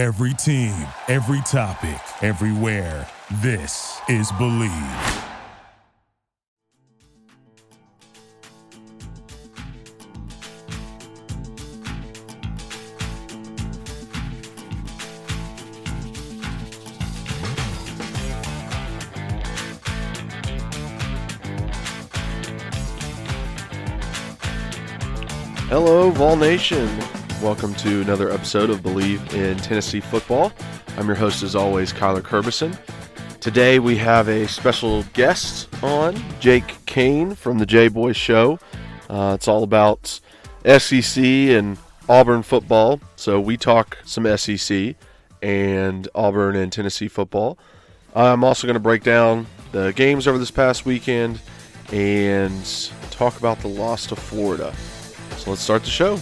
Every team, every topic, everywhere. This is Believe. Hello, Vol Nation. Welcome to another episode of Believe in Tennessee Football. I'm your host, as always, Kyler Kerbison. Today we have a special guest on, Jake Kane from the J Boys Show. Uh, it's all about SEC and Auburn football. So we talk some SEC and Auburn and Tennessee football. I'm also going to break down the games over this past weekend and talk about the loss to Florida. So let's start the show.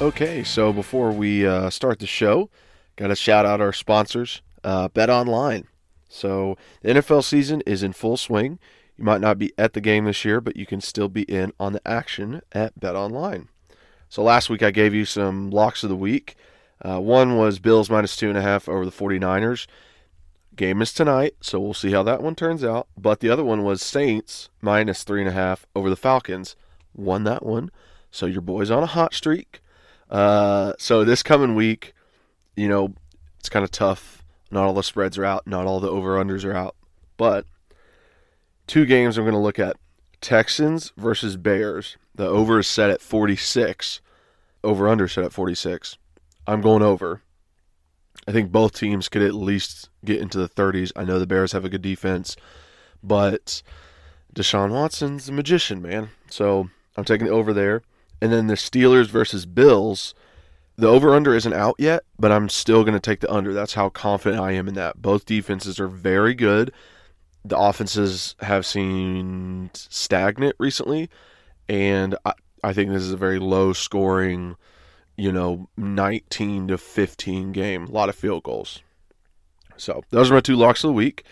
Okay, so before we uh, start the show, got to shout out our sponsors, uh, Bet Online. So the NFL season is in full swing. You might not be at the game this year, but you can still be in on the action at Bet Online. So last week I gave you some locks of the week. Uh, one was Bills minus two and a half over the 49ers. Game is tonight, so we'll see how that one turns out. But the other one was Saints minus three and a half over the Falcons. Won that one. So your boy's on a hot streak. Uh, so this coming week, you know, it's kind of tough. Not all the spreads are out, not all the over unders are out. But two games I'm going to look at Texans versus Bears. The over is set at 46. Over under set at 46. I'm going over. I think both teams could at least get into the 30s. I know the Bears have a good defense, but Deshaun Watson's a magician, man. So I'm taking the over there. And then the Steelers versus Bills. The over under isn't out yet, but I'm still going to take the under. That's how confident I am in that. Both defenses are very good. The offenses have seemed stagnant recently, and I, I think this is a very low scoring, you know, 19 to 15 game. A lot of field goals. So those are my two locks of the week.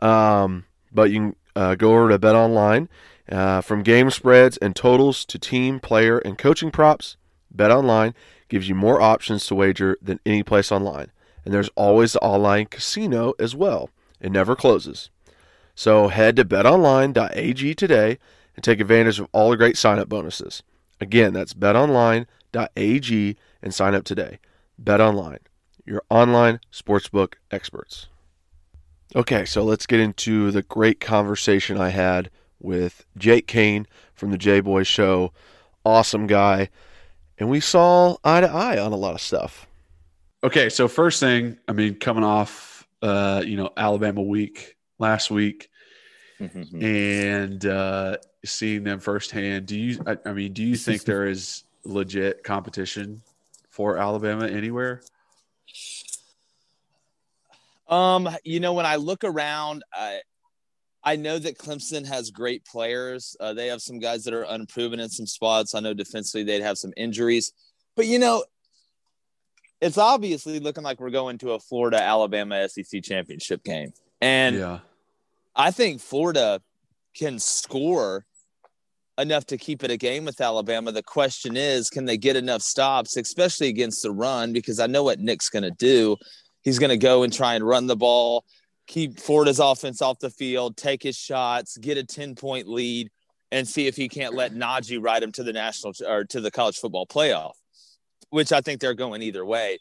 Um, but you can uh, go over to Bet Online. Uh, from game spreads and totals to team, player, and coaching props, Bet Online gives you more options to wager than any place online. And there's always the online casino as well. It never closes. So head to betonline.ag today and take advantage of all the great sign up bonuses. Again, that's betonline.ag and sign up today. Bet Online, your online sportsbook experts. Okay, so let's get into the great conversation I had with Jake Kane from the J Boys Show. Awesome guy. And we saw eye to eye on a lot of stuff. Okay, so first thing, I mean, coming off, uh, you know, Alabama week last week, and uh, seeing them firsthand, do you? I, I mean, do you think there is legit competition for Alabama anywhere? Um, you know, when I look around, I I know that Clemson has great players. Uh, they have some guys that are unproven in some spots. I know defensively they'd have some injuries, but you know, it's obviously looking like we're going to a Florida Alabama SEC championship game, and yeah, I think Florida can score enough to keep it a game with Alabama. The question is, can they get enough stops, especially against the run? Because I know what Nick's going to do. He's going to go and try and run the ball, keep Florida's offense off the field, take his shots, get a 10 point lead, and see if he can't let Najee ride him to the national or to the college football playoff, which I think they're going either way,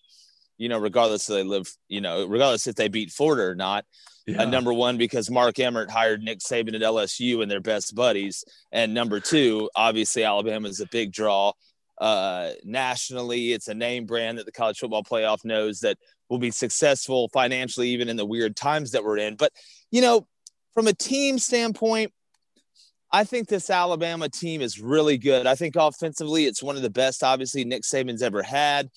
you know, regardless if they live, you know, regardless if they beat Florida or not. yeah. Uh, number one, because Mark Emmert hired Nick Saban at LSU and they're best buddies. And number two, obviously, Alabama is a big draw uh, nationally. It's a name brand that the college football playoff knows that will be successful financially, even in the weird times that we're in. But, you know, from a team standpoint, I think this Alabama team is really good. I think offensively, it's one of the best, obviously, Nick Saban's ever had.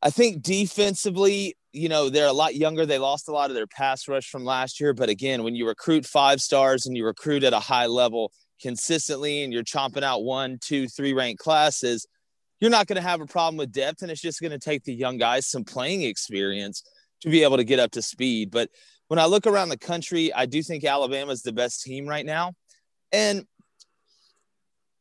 I think defensively, you know, they're a lot younger. They lost a lot of their pass rush from last year. But again, when you recruit five stars and you recruit at a high level consistently and you're chomping out one, two, three ranked classes, you're not going to have a problem with depth. And it's just going to take the young guys some playing experience to be able to get up to speed. But when I look around the country, I do think Alabama is the best team right now. And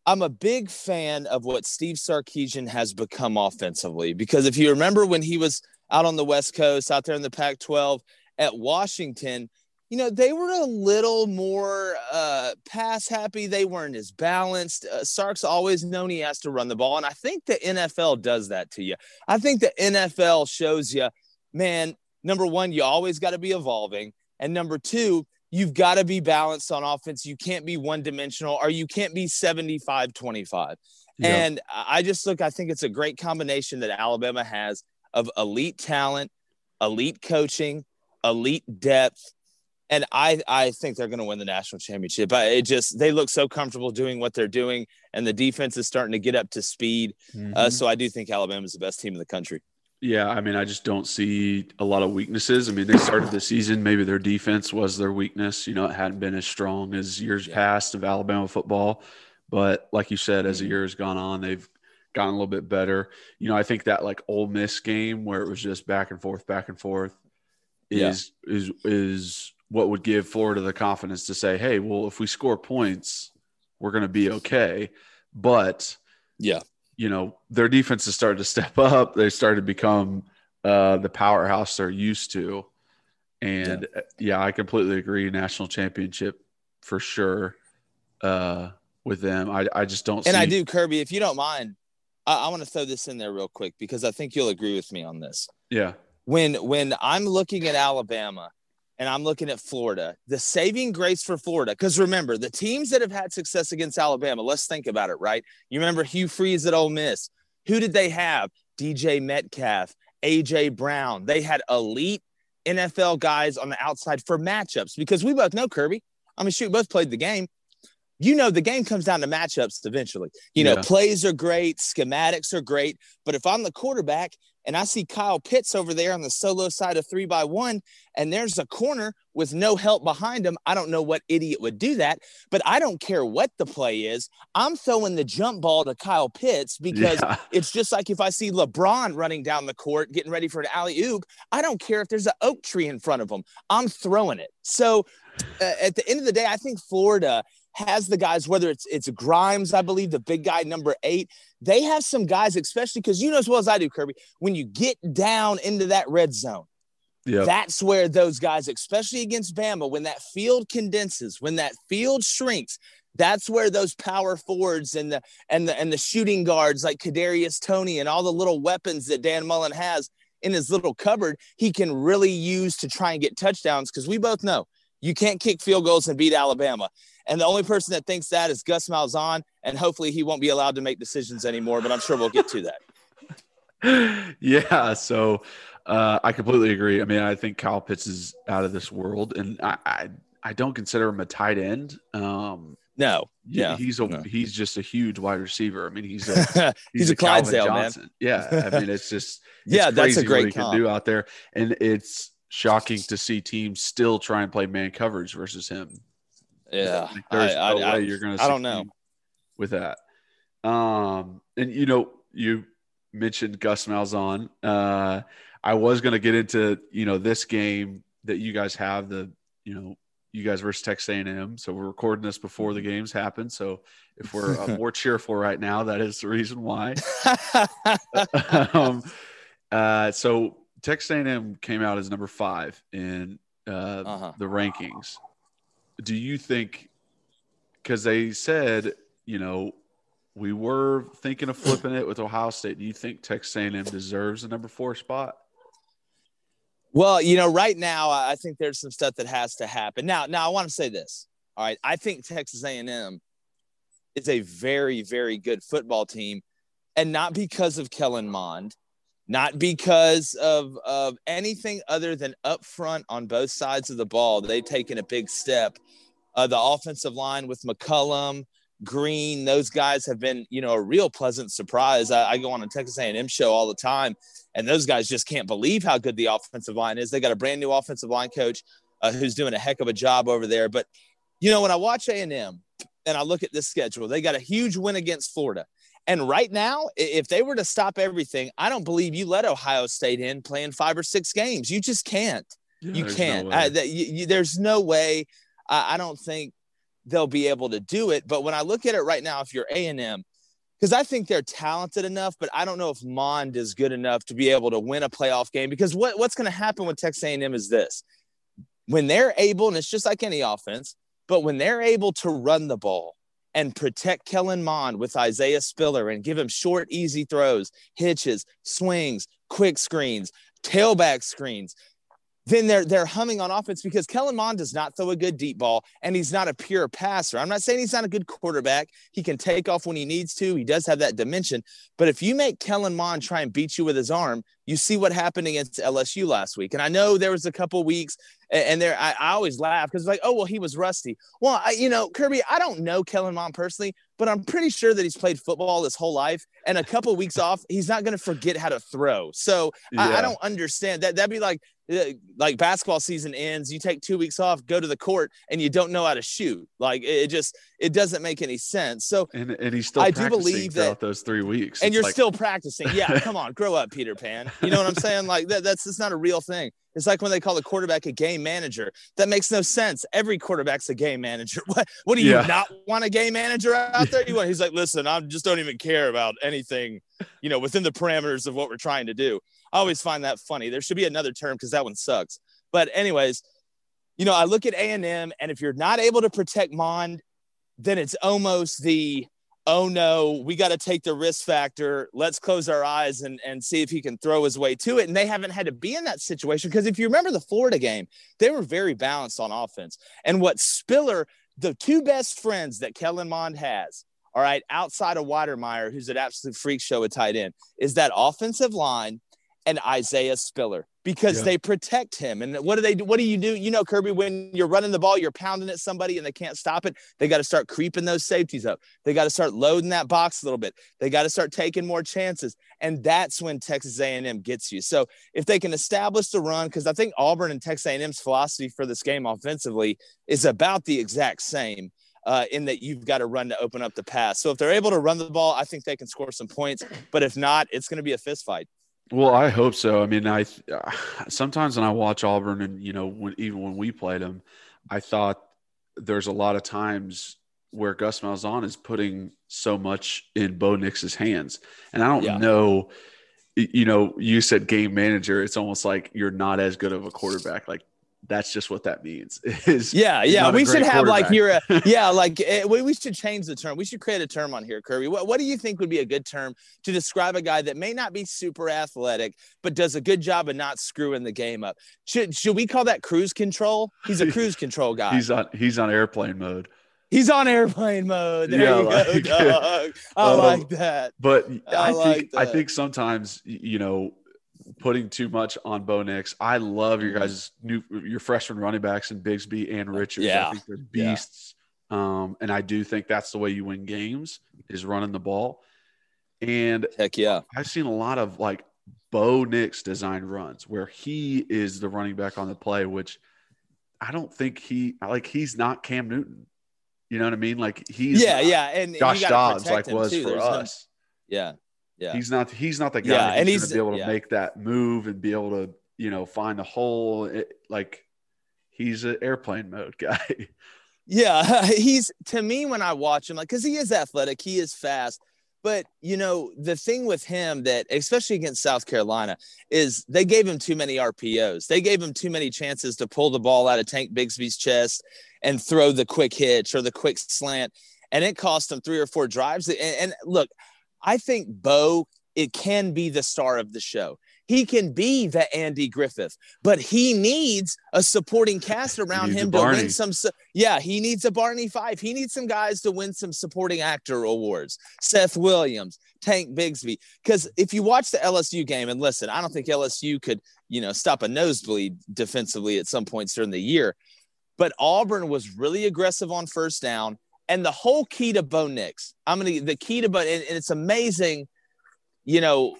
I'm a big fan of what Steve Sarkisian has become offensively because if you remember when he was out on the West Coast, out there in the Pac 12 at Washington, you know, they were a little more uh, pass happy. They weren't as balanced. Uh, Sark's always known he has to run the ball. And I think the NFL does that to you. I think the NFL shows you, man, number one, you always got to be evolving. And number two, you've got to be balanced on offense. You can't be one dimensional or you can't be 75 25. Yeah. And I just look, I think it's a great combination that Alabama has of elite talent, elite coaching, elite depth. And I, I think they're going to win the national championship. But it just they look so comfortable doing what they're doing, and the defense is starting to get up to speed. Uh, mm-hmm. Uh, so I do think Alabama is the best team in the country. Yeah, I mean, I just don't see a lot of weaknesses. I mean, they started the season, maybe their defense was their weakness. You know, it hadn't been as strong as years yeah. past of Alabama football. But like you said, as the mm-hmm. year has gone on, they've gotten a little bit better. You know, I think that like Ole Miss game where it was just back and forth, back and forth is yeah. is is what would give Florida the confidence to say, hey, well, if we score points, we're gonna be okay. But yeah, you know, their defense has started to step up. They started to become uh, the powerhouse they're used to. And yeah. Uh, yeah. I completely agree. National championship for sure uh, with them. I, I just don't And see... I do, Kirby, if you don't mind, I, I want to throw this in there real quick because I think you'll agree with me on this. Yeah. When when I'm looking at Alabama and I'm looking at Florida, the saving grace for Florida, because remember, the teams that have had success against Alabama, let's think about it, right? You remember Hugh Freeze at Ole Miss. Who did they have? DJ Metcalf, AJ Brown. They had elite NFL guys on the outside for matchups because we both know Kirby. I mean, shoot, both played the game. You know, the game comes down to matchups eventually. You know, yeah. plays are great, schematics are great. But if I'm the quarterback and I see Kyle Pitts over there on the solo side of three by one, and there's a corner with no help behind him. I don't know what idiot would do that, but I don't care what the play is. I'm throwing the jump ball to Kyle Pitts because yeah. it's just like if I see LeBron running down the court getting ready for an alley oop, I don't care if there's an oak tree in front of him. I'm throwing it. So Uh, at the end of the day, I think Florida has the guys, whether it's it's Grimes, I believe, the big guy, number eight. They have some guys, especially because you know as well as I do, Kirby, when you get down into that red zone, yep. that's where those guys, especially against Bama, when that field condenses, when that field shrinks, that's where those power forwards and the and the and the shooting guards like Kadarius Toney and all the little weapons that Dan Mullen has in his little cupboard, he can really use to try and get touchdowns. Because we both know you can't kick field goals and beat Alabama. And the only person that thinks that is Gus Malzahn, and hopefully he won't be allowed to make decisions anymore. But I'm sure we'll get to that. yeah. So uh, I completely agree. I mean, I think Kyle Pitts is out of this world, and I I, I don't consider him a tight end. Um, no, yeah, he's a no. he's just a huge wide receiver. I mean, he's a he's, he's a, a Clydesdale Johnson. man. Yeah, I mean, it's just it's yeah, that's a great what he can do out there, and it's shocking to see teams still try and play man coverage versus him. Yeah, like there's I, no I, way I, you're going to. I don't know with that. Um, and you know, you mentioned Gus Malzahn. Uh, I was going to get into you know this game that you guys have the you know you guys versus Texas A&M. So we're recording this before the games happen. So if we're uh, more cheerful right now, that is the reason why. um, uh, so Texas A&M came out as number five in uh, uh-huh. the rankings. Do you think because they said you know we were thinking of flipping it with ohio state. Do you think texas a&m deserves a number four spot? Well you know right now i think there's some stuff that has to happen. Now now i want to say this all right? I think texas a&m is a very very good football team and not because of kellen mond not because of, of anything other than up front on both sides of the ball. They've taken a big step. Uh, the offensive line with McCollum, Green, those guys have been, you know, a real pleasant surprise. I, I go on a Texas A&M show all the time, and those guys just can't believe how good the offensive line is. They got a brand new offensive line coach uh, who's doing a heck of a job over there. But you know, when I watch A&M and I look at this schedule, they got a huge win against Florida. And right now, if they were to stop everything, I don't believe you let Ohio State in playing five or six games. You just can't. Yeah, you can't. No uh, you, you, there's no way. I, I don't think they'll be able to do it. But when I look at it right now, if you're A and M, because I think they're talented enough, but I don't know if Mond is good enough to be able to win a playoff game. Because what, what's going to happen with Texas A&M is this: when they're able, and it's just like any offense, but when they're able to run the ball and protect Kellen Mond with Isaiah Spiller and give him short, easy throws, hitches, swings, quick screens, tailback screens, then they're they're humming on offense because Kellen Mond does not throw a good deep ball and he's not a pure passer. I'm not saying he's not a good quarterback. He can take off when he needs to. He does have that dimension. But if you make Kellen Mond try and beat you with his arm, you see what happened against LSU last week. And I know there was a couple weeks and there I, I always laugh because like, oh well, he was rusty. Well, I, you know, Kirby, I don't know Kellen Mond personally, but I'm pretty sure that he's played football his whole life. And a couple weeks off, he's not going to forget how to throw. So yeah. I, I, don't understand that. That'd be like Uh, like basketball season ends, you take two weeks off, go to the court, and you don't know how to shoot. Like it just it doesn't make any sense. So and, and he's still I do believe that those three weeks, and it's you're like... still practicing. Yeah, come on, grow up, Peter Pan. You know what I'm saying? Like that, that's it's not a real thing. It's like when they call the quarterback a game manager. That makes no sense. Every quarterback's a game manager. What what do you yeah. not want a game manager out there? You want, he's like, listen, I just don't even care about anything, you know, within the parameters of what we're trying to do. I always find that funny. There should be another term because that one sucks. But anyways, you know, I look at A and M, and if you're not able to protect Mond, then it's almost the oh no, we got to take the risk factor. Let's close our eyes and, and see if he can throw his way to it. And they haven't had to be in that situation because if you remember the Florida game, they were very balanced on offense. And what Spiller, the two best friends that Kellen Mond has, all right, outside of Wydermyer, who's an absolute freak show at tight end, is that offensive line and Isaiah Spiller because yeah. they protect him. And what do they do? What do you do? You know, Kirby, when you're running the ball, you're pounding at somebody and they can't stop it. They got to start creeping those safeties up. They got to start loading that box a little bit. They got to start taking more chances. And that's when Texas A&M gets you. So if they can establish the run, because I think Auburn and Texas A&M's philosophy for this game offensively is about the exact same. Uh, in that you've got to run to open up the pass. So if they're able to run the ball, I think they can score some points. But if not, it's going to be a fist fight. Well, I hope so. I mean, I sometimes when I watch Auburn, and you know, when, even when we played them, I thought there's a lot of times where Gus Malzahn is putting so much in Bo Nix's hands, and I don't yeah. know. You know, you said game manager. It's almost like you're not as good of a quarterback. Like that's just what that means. Is yeah, yeah. We should have like here, yeah, like eh, we, we should change the term. We should create a term on here, Kirby. What, what do you think would be a good term to describe a guy that may not be super athletic, but does a good job of not screwing the game up? Should should we call that cruise control? He's a cruise control guy. He's on he's on airplane mode. He's on airplane mode. There yeah, you like, go, dog. I um, like that. But I, I like think that. I think sometimes you know putting too much on Bo Nix. I love your mm-hmm. guys' new your freshman running backs and Bigsby and Richards. Yeah. I think they're beasts. Yeah. Um, and I do think that's the way you win games is running the ball. And heck yeah. I've seen a lot of like Bo Nix design runs where he is the running back on the play, which I don't think he like he's not Cam Newton. You know what I mean? Like he's yeah, yeah, and Josh Dobbs like was too. for There's us. No, yeah, yeah. He's not he's not the guy yeah, and he's to be able to yeah. make that move and be able to, you know, find the hole. It, like he's an airplane mode guy. Yeah, he's to me when I watch him, like because he is athletic, he is fast. But you know, the thing with him that, especially against South Carolina, is they gave him too many RPOs. They gave him too many chances to pull the ball out of Tank Bigsby's chest and throw the quick hitch or the quick slant, and it cost him three or four drives. And, and look, I think Bo it can be the star of the show. He can be the Andy Griffith, but he needs a supporting cast around him to win some. Yeah, he needs a Barney Fife. He needs some guys to win some supporting actor awards. Seth Williams, Tank Bigsby. Because if you watch the LSU game, and listen, I don't think LSU could, you know, stop a nosebleed defensively at some points during the year, but Auburn was really aggressive on first down. And the whole key to Bo Nix, I'm gonna the key to Bo, and, and it's amazing, you know,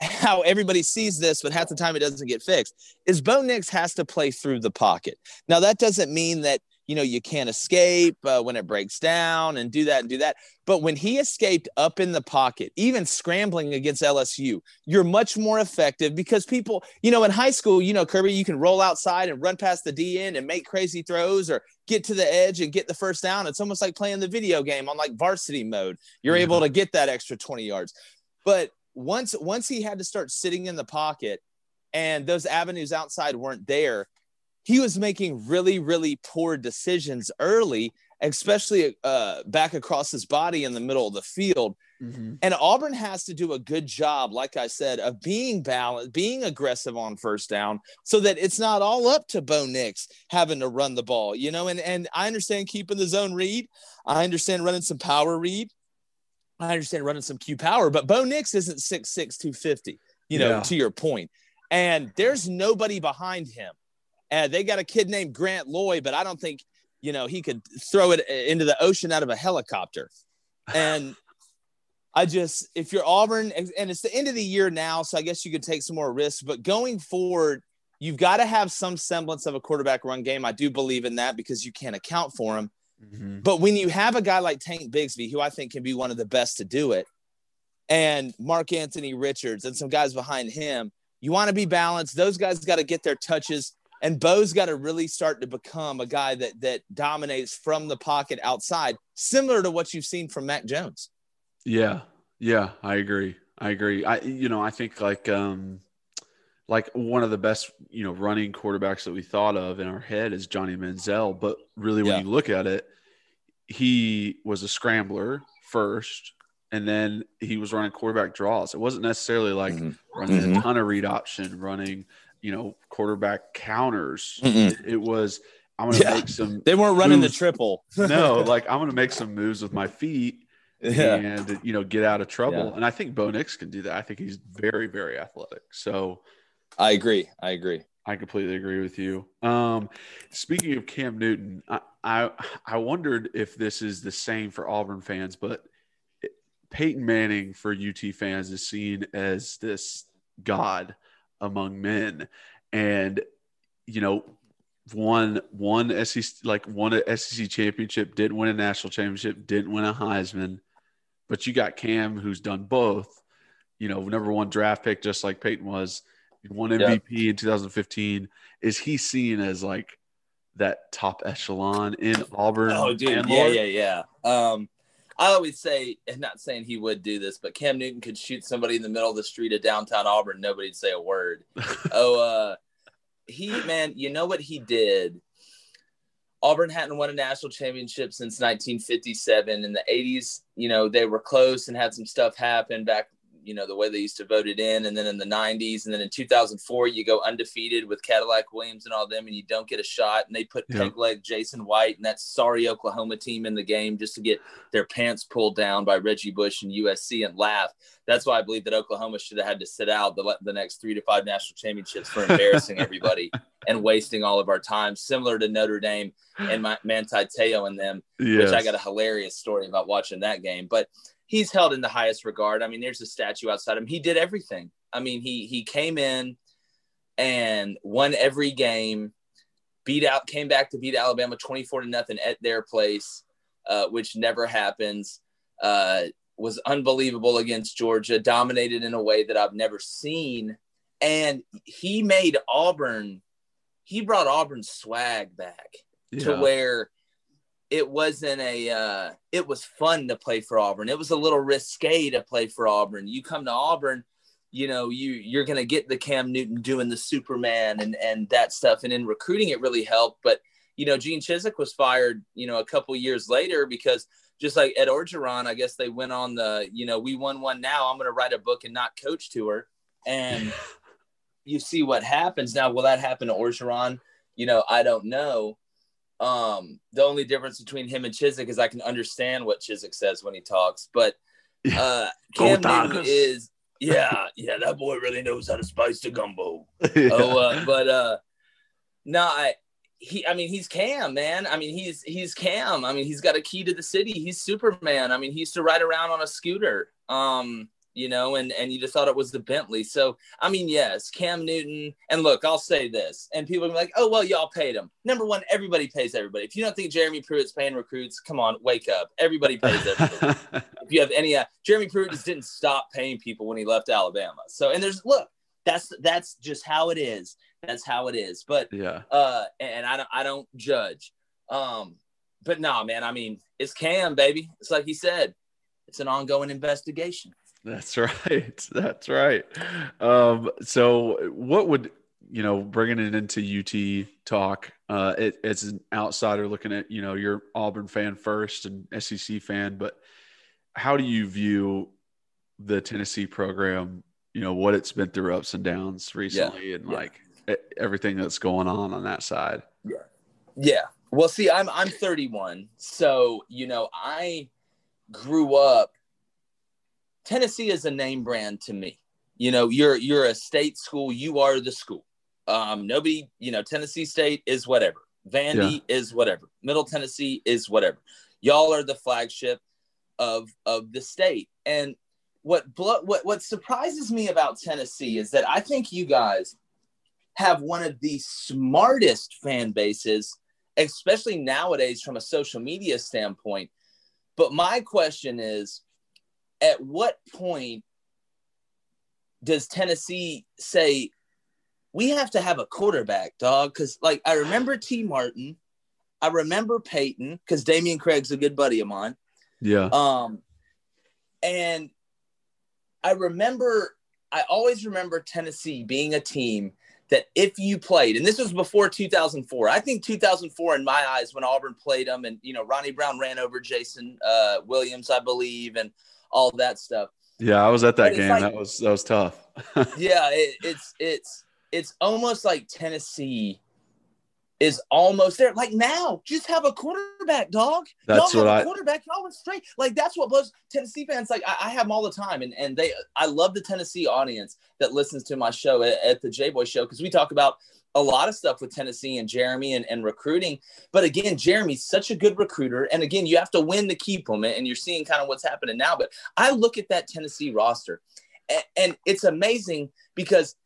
how everybody sees this, but half the time it doesn't get fixed. Is Bo Nix has to play through the pocket. Now that doesn't mean that you know, you can't escape uh, when it breaks down and do that and do that. But when he escaped up in the pocket, even scrambling against LSU, you're much more effective because people, you know, in high school, you know, Kirby, you can roll outside and run past the D end and make crazy throws or get to the edge and get the first down. It's almost like playing the video game on like varsity mode. You're mm-hmm. able to get that extra 20 yards. But once once he had to start sitting in the pocket and those avenues outside weren't there, he was making really, really poor decisions early, especially uh, back across his body in the middle of the field. Mm-hmm. And Auburn has to do a good job, like I said, of being balanced, being aggressive on first down, so that it's not all up to Bo Nix having to run the ball, you know. And and I understand keeping the zone read, I understand running some power read, I understand running some Q power, but Bo Nix isn't 6'6", 250, you know, yeah. to your point. And there's nobody behind him. And they got a kid named Grant Loy, but I don't think, you know, he could throw it into the ocean out of a helicopter. And I just, if you're Auburn, and it's the end of the year now, so I guess you could take some more risks, but going forward, you've got to have some semblance of a quarterback run game. I do believe in that because you can't account for him. Mm-hmm. But when you have a guy like Tank Bigsby, who I think can be one of the best to do it, and Mark-Antonio Richards and some guys behind him, you want to be balanced. Those guys got to get their touches. And Bo's got to really start to become a guy that that dominates from the pocket outside, similar to what you've seen from Mac Jones. Yeah, yeah, I agree. I agree. I you know I think like um like one of the best you know running quarterbacks that we thought of in our head is Johnny Manziel, but really when yeah. you look at it, he was a scrambler first, and then he was running quarterback draws. It wasn't necessarily like mm-hmm. running mm-hmm. a ton of read option, running you know, quarterback counters. It, it, was I'm gonna yeah. make some. They weren't running moves. the triple. no, like I'm gonna make some moves with my feet. Yeah. and you know get out of trouble yeah. and i think bo nix can do that i think he's very very athletic so i agree i agree i completely agree with you um speaking of cam newton i i, I wondered if this is the same for auburn fans but peyton manning for ut fans is seen as this god among men, and you know, won one SEC like won a SEC championship, didn't win a national championship, didn't win a Heisman, but you got Cam who's done both. You know, number one draft pick, just like Peyton was. Won MVP in 2015. Is he seen as like that top echelon in Auburn? Oh, dude, yeah, yeah, yeah. Um, I always say, and not saying he would do this, but Cam Newton could shoot somebody in the middle of the street of downtown Auburn. Nobody'd say a word. oh, uh, he, man, you know what he did? Auburn hadn't won a national championship since 1957. In the 80s, you know, they were close and had some stuff happen back you know the way they used to vote it in and then in the 90s and then in 2004 you go undefeated with cadillac williams and all them and you don't get a shot and they put yeah. peg leg jason white and that sorry oklahoma team in the game just to get their pants pulled down by reggie bush and usc and laugh that's why i believe that oklahoma should have had to sit out the, the next three to five national championships for embarrassing everybody and wasting all of our time similar to notre dame and my, manti Te'o and them yes. which i got a hilarious story about watching that game but he's held in the highest regard. I mean, there's a statue outside him. He did everything. I mean, he he came in and won every game, beat out, came back to beat Alabama 24 to nothing at their place, uh, which never happens. Uh, was unbelievable against Georgia, dominated in a way that I've never seen. And he made Auburn, he brought Auburn's swag back yeah. to where it wasn't a uh, it was fun to play for Auburn. It was a little risque to play for Auburn. You come to Auburn, you know, you you're gonna get the Cam Newton doing the Superman and and that stuff. And in recruiting, it really helped. But you know, Gene Chizik was fired, you know, a couple years later because just like Ed Orgeron, I guess they went on the, you know, we won one now. I'm gonna write a book and not coach to her. And you see what happens now. Will that happen to Orgeron? You know, I don't know um, the only difference between him and Chizik is I can understand what Chizik says when he talks, but uh, Cam Newton is yeah, yeah, that boy really knows how to spice the gumbo. yeah. Oh, uh, but uh, no, I he, I mean, he's Cam, man. I mean, he's he's Cam. I mean, he's got a key to the city. He's Superman. I mean, he used to ride around on a scooter. Um, you know, and and you just thought it was the Bentley. So I mean, yes, Cam Newton. And look, I'll say this, and people are like, "Oh well, y'all paid him." Number one, everybody pays everybody. If you don't think Jeremy Pruitt's paying recruits, come on, wake up. Everybody pays everybody. if you have any, uh, Jeremy Pruitt just didn't stop paying people when he left Alabama. So and there's look, that's that's just how it is. That's how it is. But yeah, uh, and I don't I don't judge. Um, but no, nah, man. I mean, it's Cam, baby. It's like he said, it's an ongoing investigation. That's right. That's right. Um, so, what would you know, bringing it into UT talk uh, it, as an outsider looking at you know your Auburn fan first and SEC fan, but how do you view the Tennessee program? You know what it's been through ups and downs recently, Yeah. and Yeah. like everything that's going on on that side. Yeah, yeah. Well, see, I'm I'm 31, so you know I grew up. Tennessee is a name brand to me. You know, you're you're a state school. You are the school. Um, nobody, you know, Tennessee State is whatever. Vandy is whatever. Middle Tennessee is whatever. Y'all are the flagship of of the state. And what blo- what what surprises me about Tennessee is that I think you guys have one of the smartest fan bases especially nowadays from a social media standpoint. But my question is at what point does Tennessee say we have to have a quarterback, dog? Because, like, I remember Tee Martin, I remember Peyton, because Damian Craig's a good buddy of mine. Yeah, Um, and I remember, I always remember Tennessee being a team that if you played, and this was before 2004, I think 2004 in my eyes when Auburn played them, and you know Ronnie Brown ran over Jason uh, Williams, I believe, and all that stuff. yeah, I was at that but game. like- that was that was tough. Yeah, it, it's it's it's almost like Tennessee is almost there. Like now, just have a quarterback, dog. That's y'all what have I- a quarterback. Y'all went straight. Like that's what blows Tennessee fans. Like I, I have them all the time, and and they. I love the Tennessee audience that listens to my show at, at the J Boy Show because we talk about a lot of stuff with Tennessee and Jeremy and, and recruiting. But again, Jeremy's such a good recruiter, and again, you have to win to keep him. And you're seeing kind of what's happening now. But I look at that Tennessee roster, and, and it's amazing because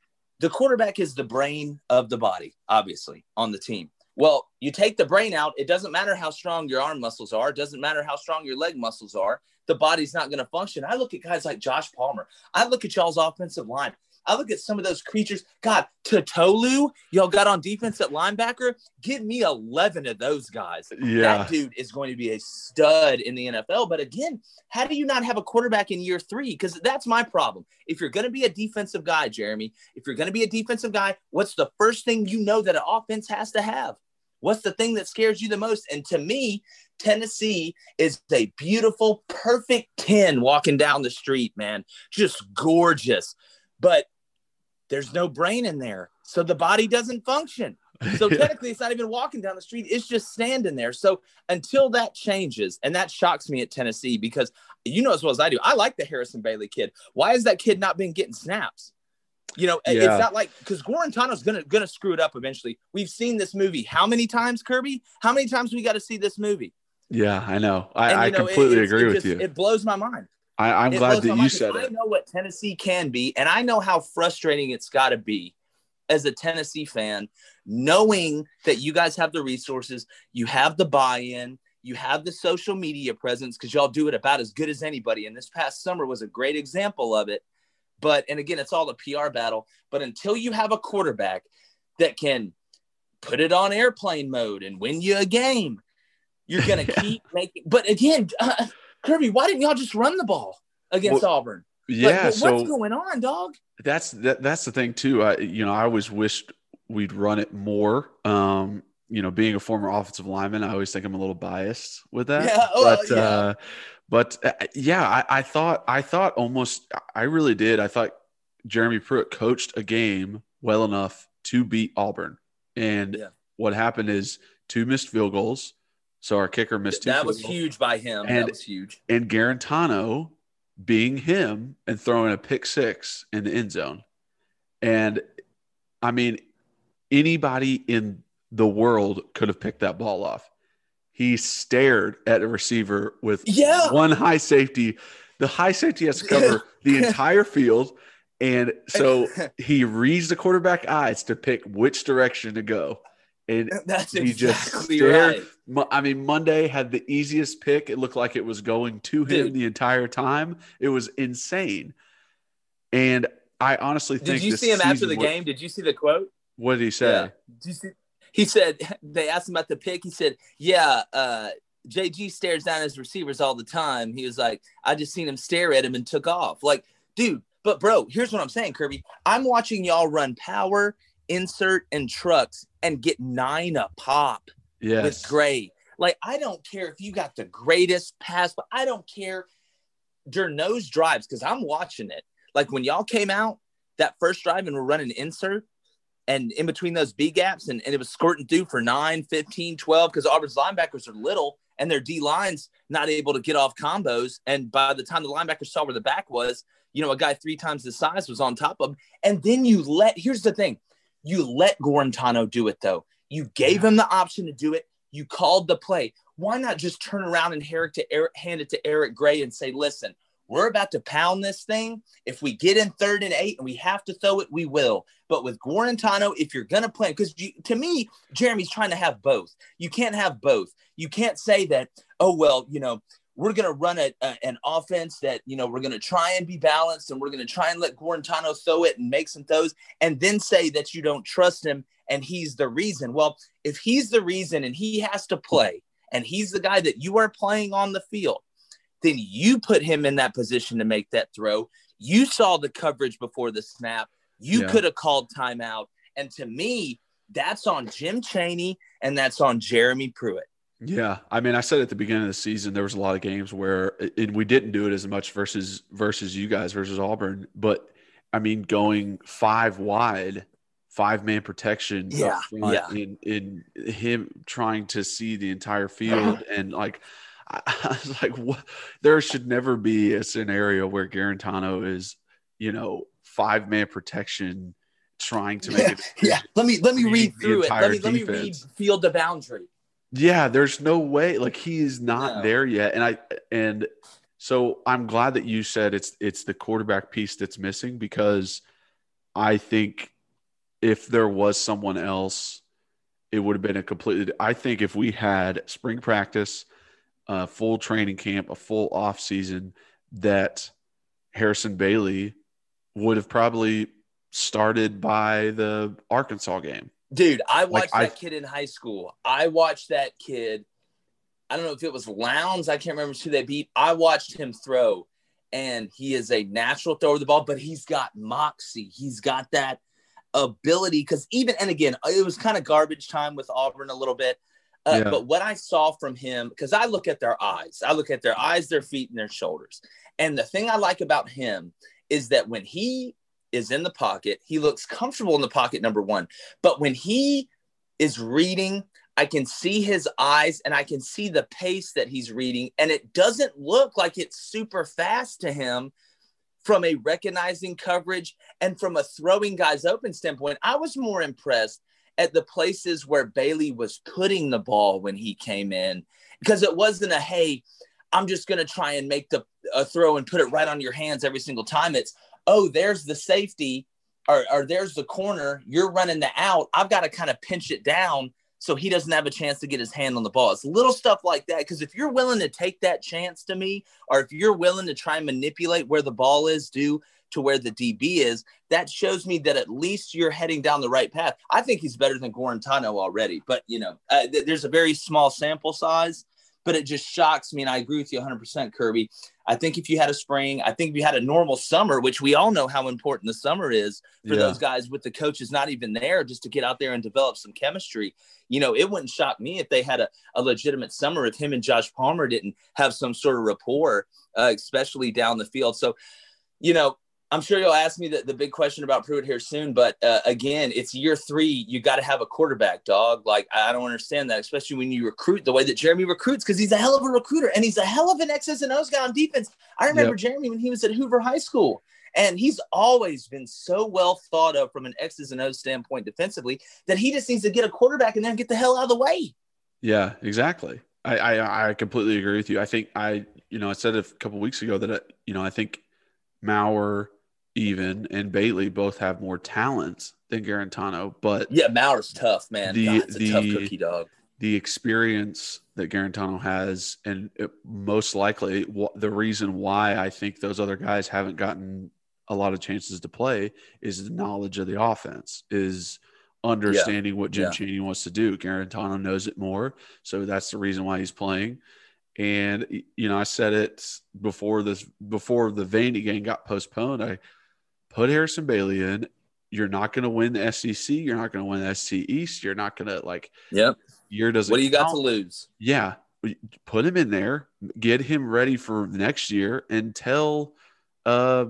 the quarterback is the brain of the body, obviously, on the team. Well, you take the brain out, it doesn't matter how strong your arm muscles are, it doesn't matter how strong your leg muscles are, the body's not going to function. I look at guys like Josh Palmer. I look at y'all's offensive line. I look at some of those creatures. God, Totolu, y'all got on defense at linebacker. Give me 11 of those guys. Yeah, That dude is going to be a stud in the NFL. But again, how do you not have a quarterback in year three? Because that's my problem. If you're going to be a defensive guy, Jeremy, if you're going to be a defensive guy, what's the first thing you know that an offense has to have? What's the thing that scares you the most? And to me, Tennessee is a beautiful, perfect 10 walking down the street, man. Just gorgeous. But there's no brain in there. So the body doesn't function. So Yeah. technically, it's not even walking down the street; it's just standing there. So until that changes, and that shocks me at Tennessee because you know as well as I do, I like the Harrison Bailey kid. Why has that kid not been getting snaps? You know, it- Yeah. it's not like because Guarantano's gonna gonna screw it up eventually. We've seen this movie how many times, Kirby? How many times we got to see this movie? yeah, I know. I, And, I know, completely it's- agree it with just- you. It blows my mind. I, I'm It glad that you said I it. I know what Tennessee can be, and I know how frustrating it's got to be as a Tennessee fan, knowing that you guys have the resources, you have the buy-in, you have the social media presence because y'all do it about as good as anybody. And this past summer was a great example of it. But and again, it's all a PR battle. But until you have a quarterback that can put it on airplane mode and win you a game, you're gonna Yeah. keep making. But again, uh, Kirby, why didn't y'all just run the ball against Auburn? Like, Yeah, so what's going on, dog? that's that, that's the thing too. I you know I always wished we'd run it more. Um, you know, being a former offensive lineman, I always think I'm a little biased with that. Yeah, well, but yeah. uh, but uh, yeah, I, I thought I thought almost I really did. I thought Jeremy Pruitt coached a game well enough to beat Auburn, and Yeah. what happened is two missed field goals. So our kicker missed two. That was goals. huge by him. And- that was huge. and Guarantano being him and throwing a pick six in the end zone. And I mean, anybody in the world could have picked that ball off. He stared at a receiver with Yeah. one high safety The high safety has to cover the entire field. And so he reads the quarterback eyes to pick which direction to go. And That's he just stared. right. I mean, Monday had the easiest pick. It looked like it was going to him Dude. the entire time. It was insane. And I honestly think Did you see him after the game? Did you see the quote? What did he say? Did you see? He said they asked him about the pick. He said, "Yeah, uh, JG stares down his receivers all the time." He was like, "I just seen him stare at him and took off." Like, dude, but bro, here's what I'm saying, Kirby. I'm watching y'all run power, insert, and trucks and get nine a pop Yes. with Gray. Like, I don't care if you got the greatest pass, but I don't care during those drives because I'm watching it. Like when y'all came out that first drive and we're running insert and in between those B gaps and, and it was squirting through for 9, 15, 12 because Auburn's linebackers are little and their D line's not able to get off combos. And by the time the linebackers saw where the back was, you know, a guy three times the size was on top of him. And then you let, here's the thing you let Guarantano do it though. You gave him the option to do it. You called the play. Why not just turn around and Herrick to Eric, hand it to Eric Gray and say, listen, we're about to pound this thing. If we get in third and eight and we have to throw it, we will. But with Guarantano, if you're going to play, because to me, Jeremy's trying to have both. You can't have both. You can't say that, oh, well, you know, we're going to run a, a- an offense that, you know, we're going to try and be balanced and we're going to try and let Guarantano throw it and make some throws and then say that you don't trust him and he's the reason. Well, if he's the reason and he has to play and he's the guy that you are playing on the field, then you put him in that position to make that throw. You saw the coverage before the snap. You Yeah. could have called timeout. And to me, that's on Jim Chaney and that's on Jeremy Pruitt. Yeah, I mean, I said at the beginning of the season there was a lot of games where and we didn't do it as much versus versus you guys versus Auburn, but I mean, going five wide, five man protection, Yeah, front, yeah. in in him trying to see the entire field uh-huh. and like. I, I was like, what? There should never be a scenario where Guarantano is, you know, five man protection trying to make it. yeah. Let me let me Read through it. Let me let me read field to boundary. Yeah, there's no way. Like he is not No. there yet. And I and so I'm glad that you said it's it's the quarterback piece that's missing because I think if there was someone else, it would have been a completely I think if we had spring practice, a full training camp, a full off season, that Harrison Bailey would have probably started by the Arkansas game. Dude, I watched I- that kid in high school. I watched that kid. I don't know if it was Lowndes. I can't remember who they beat. I watched him throw, and he is a natural thrower of the ball, but he's got moxie. He's got that ability. Because even, and again, it was kind of garbage time with Auburn a little bit. Uh, Yeah. But what I saw from him, because I look at their eyes, I look at their eyes, their feet, and their shoulders. And the thing I like about him is that when he is in the pocket, he looks comfortable in the pocket, number one. But when he is reading, I can see his eyes and I can see the pace that he's reading. And it doesn't look like it's super fast to him from a recognizing coverage and from a throwing guys open standpoint. I was more impressed at the places where Bailey was putting the ball when he came in because it wasn't a hey, I'm just going to try and make the a throw and put it right on your hands every single time. It's oh, there's the safety or, or there's the corner. You're running the out. I've got to kind of pinch it down so he doesn't have a chance to get his hand on the ball. It's little stuff like that. Because if you're willing to take that chance to me, or if you're willing to try and manipulate where the ball is due to where the DB is, that shows me that at least you're heading down the right path. I think he's better than Guarantano already, but you know, uh, th- there's a very small sample size. But it just shocks me, and I agree with you 100%, Kirby. I think if you had a spring, I think if you had a normal summer, which we all know how important the summer is for Yeah. those guys with the coaches not even there just to get out there and develop some chemistry. You know, it wouldn't shock me if they had a, a legitimate summer if him and Josh Palmer didn't have some sort of rapport, uh, especially down the field. So, you know, I'm sure you'll ask me the, the big question about Pruitt here soon, but uh, again, it's year three. You got to have a quarterback, dog. Like, I don't understand that, especially when you recruit the way that Jeremy recruits, because he's a hell of a recruiter and he's a hell of an X's and O's guy on defense. I remember Jeremy when he was at Hoover High School, and he's always been so well thought of from an X's and O's standpoint defensively that he just needs to get a quarterback and then get the hell out of the way. Yeah, exactly. I, I, I completely agree with you. I think I you know I said a couple weeks ago that uh, you know I think Maurer even and Bailey both have more talent than Guarantano, but yeah, Maurer's tough, man. The God, the tough cookie dog. The experience that Guarantano has, and it, most likely the reason why I think those other guys haven't gotten a lot of chances to play is the knowledge of the offense, is understanding yeah. what Jim yeah. Chaney wants to do. Garantano knows it more, so that's the reason why he's playing. And you know, I said it before this before the Vandy game got postponed. I put Harrison Bailey in. You're not going to win the SEC. You're not going to win the SC East. You're not going to like. Yep. Year doesn't. What do you count. got to lose? Yeah, put him in there. Get him ready for next year, and tell uh,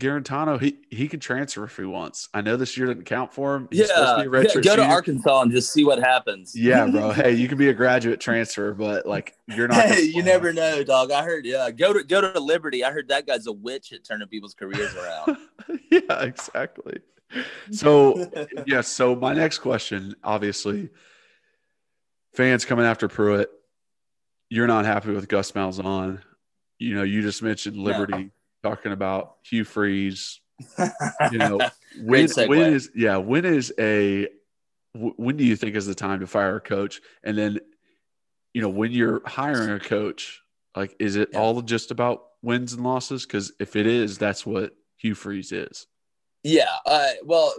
Guarantano he he can transfer if he wants. I know this year didn't count for him. He's yeah, yeah go to Arkansas and just see what happens. Yeah, bro. hey, you can be a graduate transfer, but like you're not. Hey, you never know, dog. I heard. Yeah, go to go to Liberty. I heard that guy's a witch at turning people's careers around. yeah, exactly. So yeah, so my next question, obviously, fans coming after Pruitt. You're not happy with Gus Malzahn. You know, you just mentioned Liberty. No talking about Hugh Freeze. You know, when, when is yeah, when is a when do you think is the time to fire a coach? And then, you know, when you're hiring a coach, like, is it yeah. all just about wins and losses? Because if it is, that's what Hugh Freeze is. Yeah. Uh, well,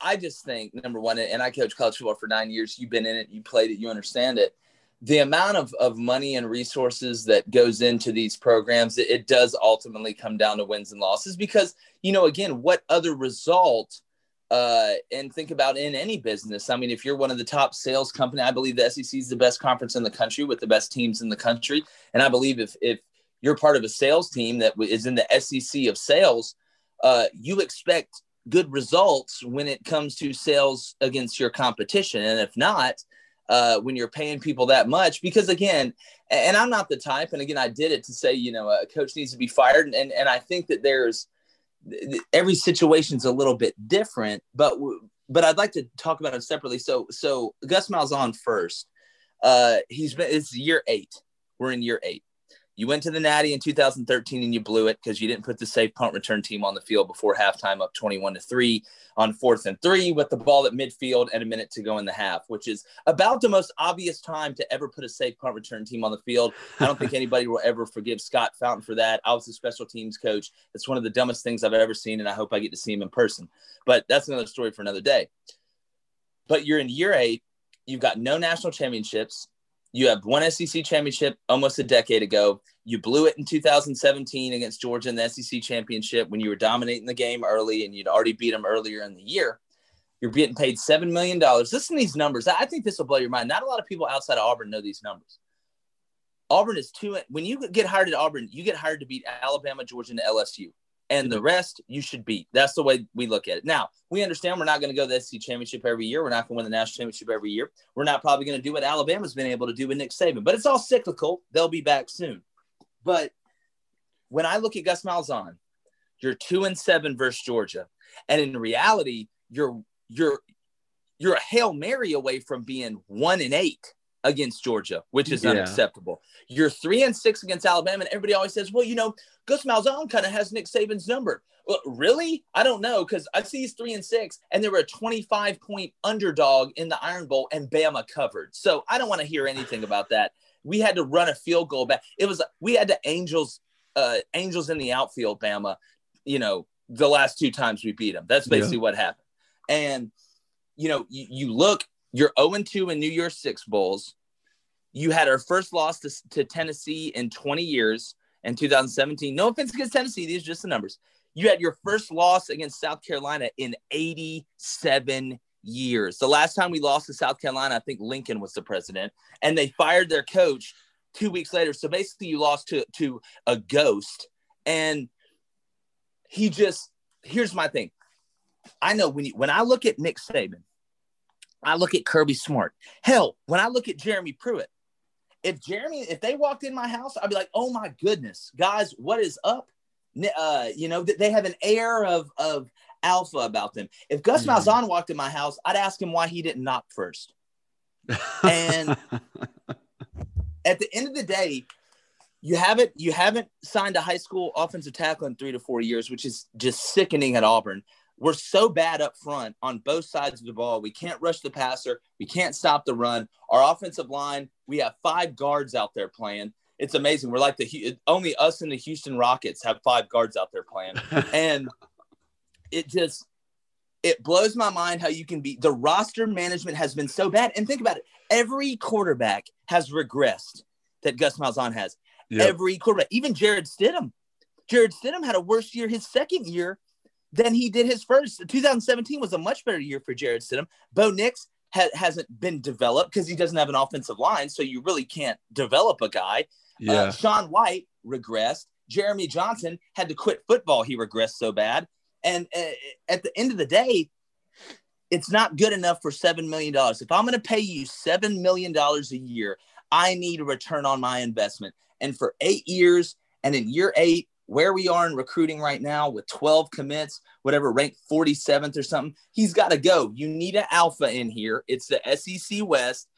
I just think number one, and I coach college football for nine years. You've been in it, you played it, you understand it the amount of, of money and resources that goes into these programs, it, it, does ultimately come down to wins and losses because, you know, again, what other result uh, and think about in any business. I mean, if you're one of the top sales company, I believe the SEC is the best conference in the country with the best teams in the country. And I believe if, if you're part of a sales team that is in the SEC of sales, uh, you expect good results when it comes to sales against your competition. And if not, uh, when you're paying people that much because again and i'm not the type and again i did it to say you know a coach needs to be fired and and i think that there's every situation's a little bit different but but i'd like to talk about it separately. So so gus malzahn first uh he's been it's year eight. We're in year eight you went to the Natty in 2013 and you blew it because you didn't put the safe punt return team on the field before halftime, up 21 to three on fourth and three with the ball at midfield and a minute to go in the half, which is about the most obvious time to ever put a safe punt return team on the field. I don't think anybody will ever forgive Scott Fountain for that. I was a special teams coach. It's one of the dumbest things I've ever seen, and I hope I get to see him in person. But that's another story for another day. But you're in year eight. You've got no national championships. You have one SEC championship almost a decade ago. You blew it in 2017 against Georgia in the SEC championship when you were dominating the game early and you'd already beat them earlier in the year. You're getting paid $7 million. Listen to these numbers. I think this will blow your mind. Not a lot of people outside of Auburn know these numbers. Auburn is two. When you get hired at Auburn, you get hired to beat Alabama, Georgia, and LSU and the rest you should beat. That's the way we look at it. Now, we understand we're not going to go to the SEC championship every year. We're not going to win the national championship every year. We're not probably going to do what Alabama's been able to do with Nick Saban, but it's all cyclical. They'll be back soon. But when I look at Gus Malzahn, you're two and seven versus Georgia, and in reality, you're you're you're a hail mary away from being one and eight against Georgia, which is yeah. unacceptable. You're three and six against Alabama, and everybody always says, "Well, you know, Gus Malzahn kind of has Nick Saban's number." Well, really? I don't know because I see he's three and six, and they were a 25 point underdog in the Iron Bowl, and Bama covered. So I don't want to hear anything about that. We had to run a field goal back. It was we had the Angels, uh, Angels in the outfield, Bama. You know, the last two times we beat them. That's basically yeah. what happened. And you know, you, you look you're 0 2 in New Year's Six Bowls. You had our first loss to, to Tennessee in 20 years in 2017. No offense against Tennessee, these are just the numbers. You had your first loss against South Carolina in 87 years. The last time we lost to South Carolina, I think Lincoln was the president, and they fired their coach two weeks later. So basically, you lost to, to a ghost. And he just, here's my thing. I know when you, when I look at Nick Saban, I look at Kirby Smart. Hell, when I look at Jeremy Pruitt, if Jeremy, if they walked in my house, I'd be like, oh my goodness, guys, what is up? Uh, you know, they have an air of of alpha about them. If Gus mm. Malzahn walked in my house, I'd ask him why he didn't knock first. And at the end of the day, you haven't you haven't signed a high school offensive tackle in three to four years, which is just sickening at Auburn. We're so bad up front on both sides of the ball. We can't rush the passer. We can't stop the run. Our offensive line, we have five guards out there playing. It's amazing. We're like the only us and the Houston Rockets have five guards out there playing, and it just it blows my mind how you can be the roster management has been so bad. And think about it, every quarterback has regressed that Gus Malzahn has. Yep. Every quarterback, even Jarrett Stidham. Jarrett Stidham had a worse year his second year than he did his first. 2017 was a much better year for Jarrett Stidham. Bo Nix ha- hasn't been developed because he doesn't have an offensive line, so you really can't develop a guy. Uh, yeah. Uh, Sean White regressed. Jeremy Johnson had to quit football. He regressed so bad. And uh, at the end of the day, it's not good enough for $7 million. If I'm going to pay you $7 million a year, I need a return on my investment. And for eight years, and in year eight, where we are in recruiting right now with 12 commits, whatever, ranked 47th or something, he's got to go. You need an alpha in here. It's the SEC West.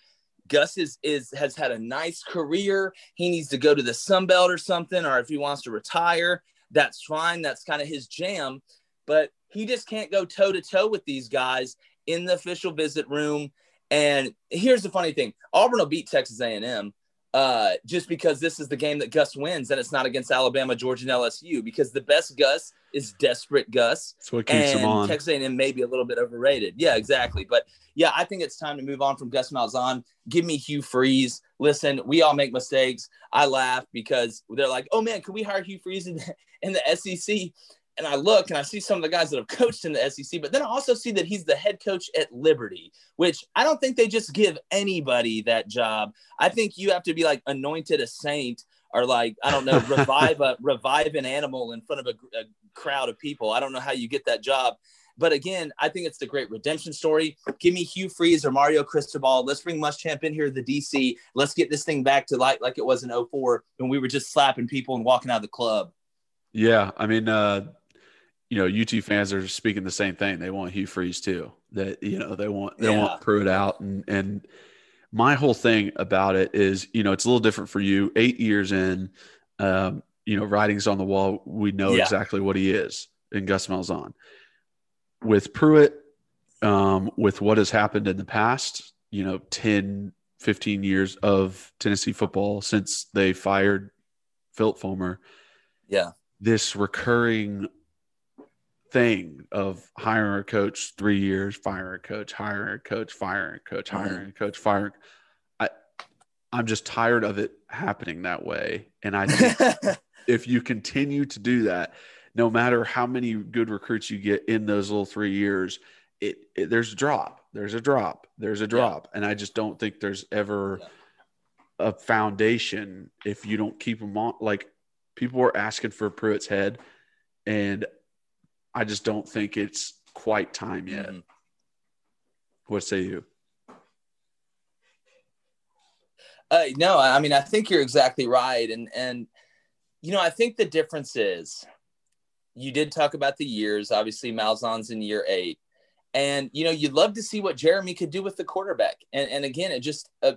Gus is is has had a nice career. He needs to go to the Sun Belt or something, or if he wants to retire, that's fine. That's kind of his jam. But he just can't go toe to toe with these guys in the official visit room. And here's the funny thing: Auburn will beat Texas A&M uh, just because this is the game that Gus wins, and it's not against Alabama, Georgia, and LSU. Because the best Gus is desperate Gus. That's what keeps and him on. Texas A&M may be a little bit overrated. Yeah, exactly. But yeah, I think it's time to move on from Gus Malzahn. Give me Hugh Freeze. Listen, we all make mistakes. I laugh because they're like, "Oh man, can we hire Hugh Freeze in the, in the SEC?" And I look and I see some of the guys that have coached in the SEC, but then I also see that he's the head coach at Liberty, which I don't think they just give anybody that job. I think you have to be like anointed a saint or like I don't know, revive a revive an animal in front of a, a crowd of people. I don't know how you get that job. But again, I think it's the great redemption story. Give me Hugh Freeze or Mario Cristobal. Let's bring Muschamp in here, the DC. Let's get this thing back to like like it was in 04 when we were just slapping people and walking out of the club. Yeah, I mean, uh, you know, UT fans are speaking the same thing. They want Hugh Freeze too. That you know, they want they yeah. want Pruitt out, and and my whole thing about it is, you know, it's a little different for you. Eight years in, um, you know, writings on the wall. We know yeah. exactly what he is in Gus Malzahn. With Pruitt, um, with what has happened in the past, you know, 10, 15 years of Tennessee football since they fired Phillip Fulmer. Yeah. This recurring thing of hiring a coach three years, firing a coach, hiring a coach, firing a coach, hiring a coach, firing. I, I'm just tired of it happening that way. And I think if you continue to do that, no matter how many good recruits you get in those little three years, it, it there's a drop. There's a drop. There's a drop. Yeah. And I just don't think there's ever yeah. a foundation if you don't keep them on. Like people were asking for Pruitt's head, and I just don't think it's quite time yet. Mm-hmm. What say you? Uh, no, I mean I think you're exactly right, and and you know I think the difference is you did talk about the years. Obviously, Malzahn's in year eight, and you know you'd love to see what Jeremy could do with the quarterback. And and again, it just uh,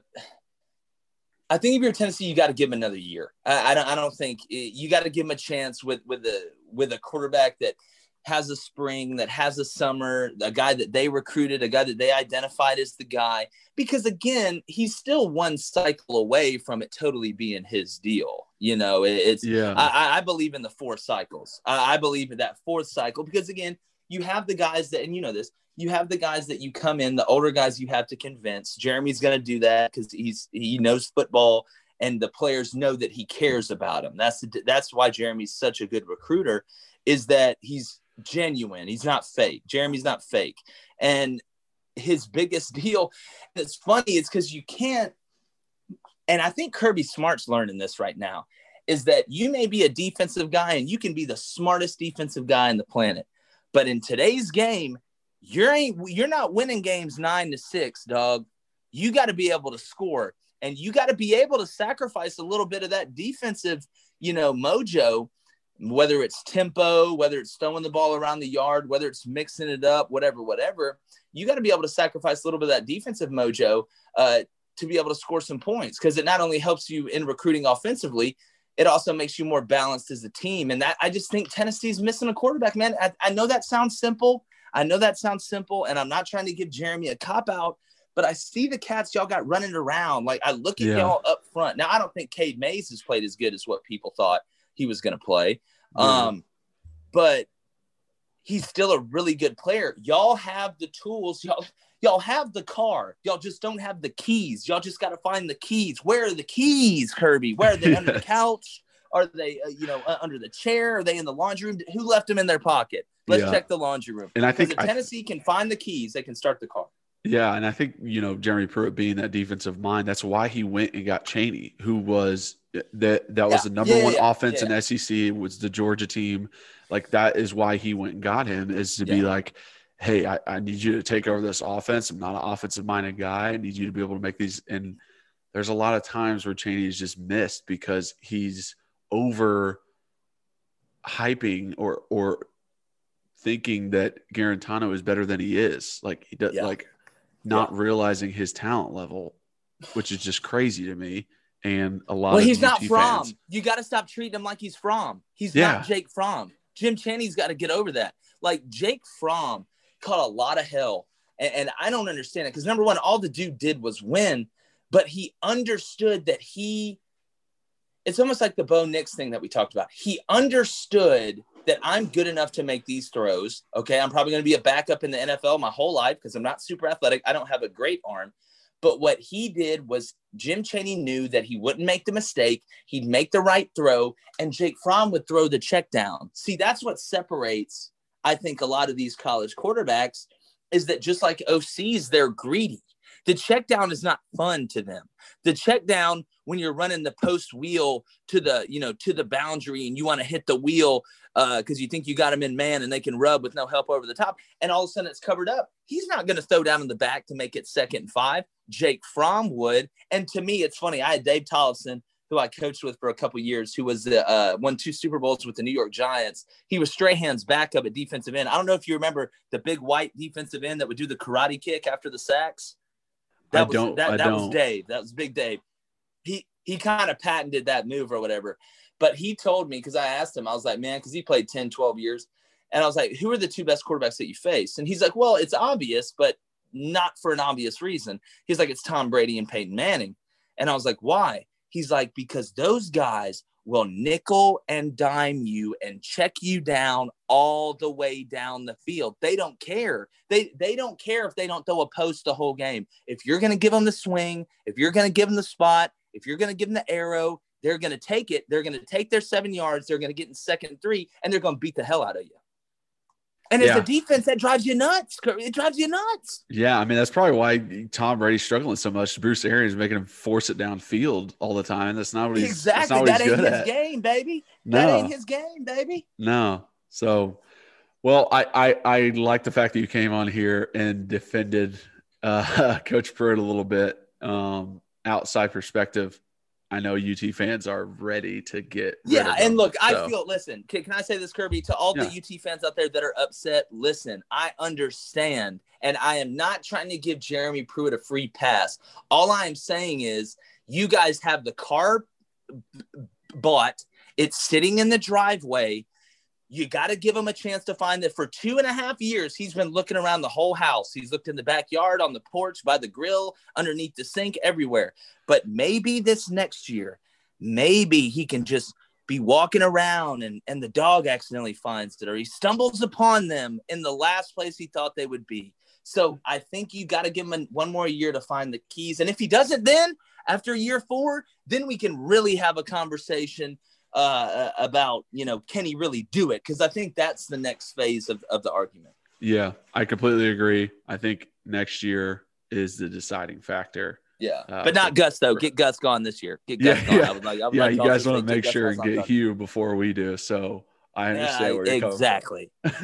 I think if you're Tennessee, you got to give him another year. I, I don't I don't think you got to give him a chance with with the with a quarterback that has a spring, that has a summer, a guy that they recruited, a guy that they identified as the guy. Because again, he's still one cycle away from it totally being his deal. You know, it's yeah. I, I believe in the four cycles. I, I believe in that fourth cycle because again, you have the guys that, and you know this, you have the guys that you come in, the older guys you have to convince. Jeremy's going to do that because he's he knows football and the players know that he cares about them. That's the, that's why Jeremy's such a good recruiter, is that he's genuine. He's not fake. Jeremy's not fake. And his biggest deal, it's funny, it's because you can't, and I think Kirby Smart's learning this right now, is that you may be a defensive guy and you can be the smartest defensive guy in the planet. But in today's game, you're ain't you're not winning games nine to six, dog. You got to be able to score and you got to be able to sacrifice a little bit of that defensive, you know, mojo whether it's tempo, whether it's throwing the ball around the yard, whether it's mixing it up, whatever, whatever, you got to be able to sacrifice a little bit of that defensive mojo uh, to be able to score some points because it not only helps you in recruiting offensively, it also makes you more balanced as a team. And that I just think Tennessee's missing a quarterback, man. I, I know that sounds simple. I know that sounds simple, and I'm not trying to give Jeremy a cop out, but I see the cats y'all got running around. Like I look at yeah. y'all up front. Now I don't think Cade Mays has played as good as what people thought he was going to play, um, but he's still a really good player. Y'all have the tools. Y'all y'all have the car. Y'all just don't have the keys. Y'all just got to find the keys. Where are the keys, Kirby? Where are they under the couch? Are they, uh, you know, uh, under the chair? Are they in the laundry room? Who left them in their pocket? Let's yeah. check the laundry room. And I think if Tennessee I, can find the keys, they can start the car. Yeah, and I think you know Jeremy Pruitt being that defensive mind, that's why he went and got Chaney, who was uh, that that was yeah. the number yeah, one offense in SEC. Was the Georgia team like that? Is why he went and got him is to be like hey, I, I need you to take over this offense. I'm not an offensive minded guy. I need you to be able to make these. And there's a lot of times where Chaney is just missed because he's over hyping or or thinking that Guarantano is better than he is. Like he does yeah. like not yeah. realizing his talent level, which is just crazy to me. And a lot well, of he's not Fromm. You got to stop treating him like he's Fromm. He's yeah. not Jake Fromm. Jim Chaney's got to get over that. Like Jake Fromm caught a lot of hell. And, and I don't understand it because number one, all the dude did was win, but he understood that he, it's almost like the Bo Nix thing that we talked about. He understood that I'm good enough to make these throws. Okay. I'm probably going to be a backup in the NFL my whole life because I'm not super athletic. I don't have a great arm. But what he did was Jim Chaney knew that he wouldn't make the mistake. He'd make the right throw, and Jake Fromm would throw the check down. See, that's what separates I think a lot of these college quarterbacks is that just like OCs, they're greedy. The check down is not fun to them. The check down when you're running the post wheel to the, you know, to the boundary and you want to hit the wheel because uh, you think you got them in man and they can rub with no help over the top, and all of a sudden it's covered up. He's not going to throw down in the back to make it second and five. Jake Fromm would. And to me, it's funny. I had Dave Tollefson who I coached with for a couple years, who was the uh, won two Super Bowls with the New York Giants. He was Strahan's backup at defensive end. I don't know if you remember the big white defensive end that would do the karate kick after the sacks. That I was, don't. That, I that don't. was Dave. That was Big Dave. He he kind of patented that move or whatever. But he told me because I asked him, I was like, man, because he played 10, 12 years. And I was like, who are the two best quarterbacks that you face? And he's like, well, it's obvious, but not for an obvious reason. He's like, it's Tom Brady and Peyton Manning. And I was like, why? He's like, because those guys will nickel and dime you and check you down all the way down the field. They don't care. They they don't care if they don't throw a post the whole game. If you're going to give them the swing, if you're going to give them the spot, if you're going to give them the arrow, they're going to take it. They're going to take their 7 yards, they're going to get in second 3 and they're going to beat the hell out of you. And yeah. it's the defense that drives you nuts. It drives you nuts. Yeah, I mean that's probably why Tom Brady's struggling so much. Bruce Arians making him force it downfield all the time. That's not what he's exactly. What that he's ain't his at. game, baby. No. That ain't his game, baby. No. So, well, I I, I like the fact that you came on here and defended uh, Coach Pruitt a little bit um, outside perspective. I know UT fans are ready to get. Yeah, and look, so. I feel. Listen, can, can, I say this, Kirby, to all yeah. the UT fans out there that are upset? Listen, I understand, and I am not trying to give Jeremy Pruitt a free pass. All I am saying is, you guys have the car bought. It's sitting in the driveway you got to give him a chance to find that for two and a half years he's been looking around the whole house. He's looked in the backyard on the porch by the grill underneath the sink everywhere. But maybe this next year maybe he can just be walking around and, and the dog accidentally finds it or he stumbles upon them in the last place he thought they would be. So i think you got to give him one more year to find the keys. And if he doesn't then after year four then we can really have a conversation uh, about you know can he really do it? Because I think that's the next phase of, of the argument. Yeah, I completely agree. I think next year is the deciding factor. Yeah, uh, but not Gus though. Get Gus gone this year. Get Gus yeah, gone. Yeah, I like, I yeah like you guys want to make sure and get Hugh before we do. So I understand yeah, where you're exactly.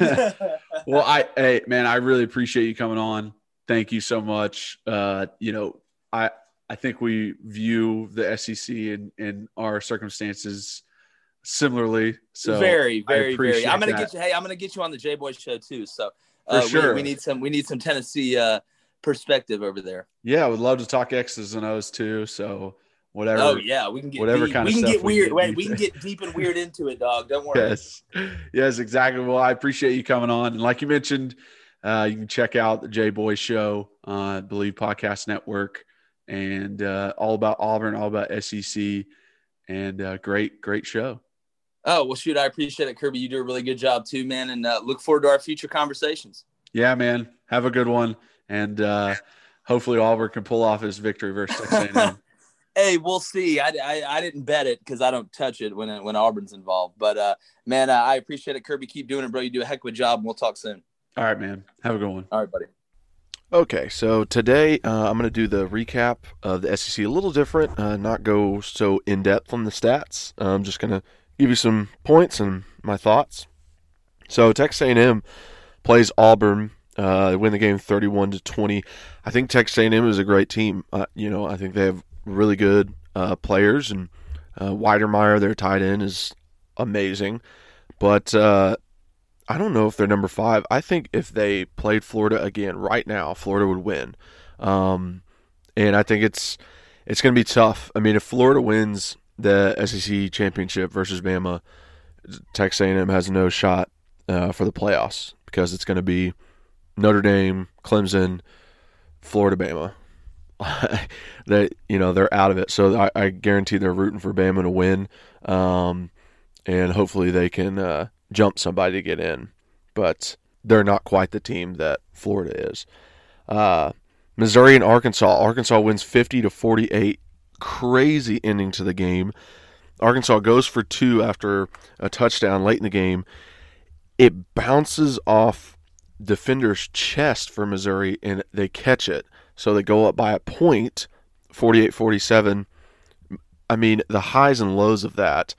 well, I hey man, I really appreciate you coming on. Thank you so much. Uh, you know, I I think we view the SEC in in our circumstances similarly. So very, very, very. I'm gonna that. get you. Hey, I'm gonna get you on the J Boy show too. So uh, For sure. we, we, need some. We need some Tennessee uh, perspective over there. Yeah, I would love to talk X's and O's too. So whatever. Oh yeah, we can get whatever deep. kind we of can stuff get we weird. get Wait, we can get deep and weird into it, dog. Don't worry. Yes, yes, exactly. Well, I appreciate you coming on, and like you mentioned, uh, you can check out the J Boy Show I Bleav Podcast Network, and uh, all about Auburn, all about SEC, and uh, great, great show. Oh well, shoot, I appreciate it, Kirby. You do a really good job too, man, and uh, look forward to our future conversations. Yeah, man. Have a good one, and uh, hopefully Auburn can pull off his victory versus Texas A&M. Hey, we'll see. I, I, I didn't bet it because I don't touch it when when Auburn's involved. But uh, man, uh, I appreciate it, Kirby. Keep doing it, bro. You do a heck of a job, and we'll talk soon. all right, man. Have a good one. All right, buddy. Okay, so today uh, I'm going to do the recap of the SEC a little different, uh, not go so in depth on the stats. I'm just going to give you some points and my thoughts. So Texas A&M plays Auburn. Uh, they win the game 31 to 20. I think Texas A&M is a great team. Uh, you know, I think they have really good uh, players, and uh, Wydermyer, their tight end, is amazing. But uh, I don't know if they're number five. I think if they played Florida again right now, Florida would win. Um, and I think it's it's going to be tough. I mean, if Florida wins the SEC championship versus Bama, Texas A&M has no shot uh, for the playoffs because it's going to be Notre Dame, Clemson, Florida, Bama. that you know they're out of it, so I, I guarantee they're rooting for Bama to win, um, and hopefully they can uh, jump somebody to get in. But they're not quite the team that Florida is. Uh, Missouri and Arkansas. Arkansas wins 50 to 48. Crazy ending to the game. Arkansas goes for two after a touchdown late in the game. It bounces off defender's chest for Missouri and they catch it. So they go up by a point, 48 47. I mean, the highs and lows of that,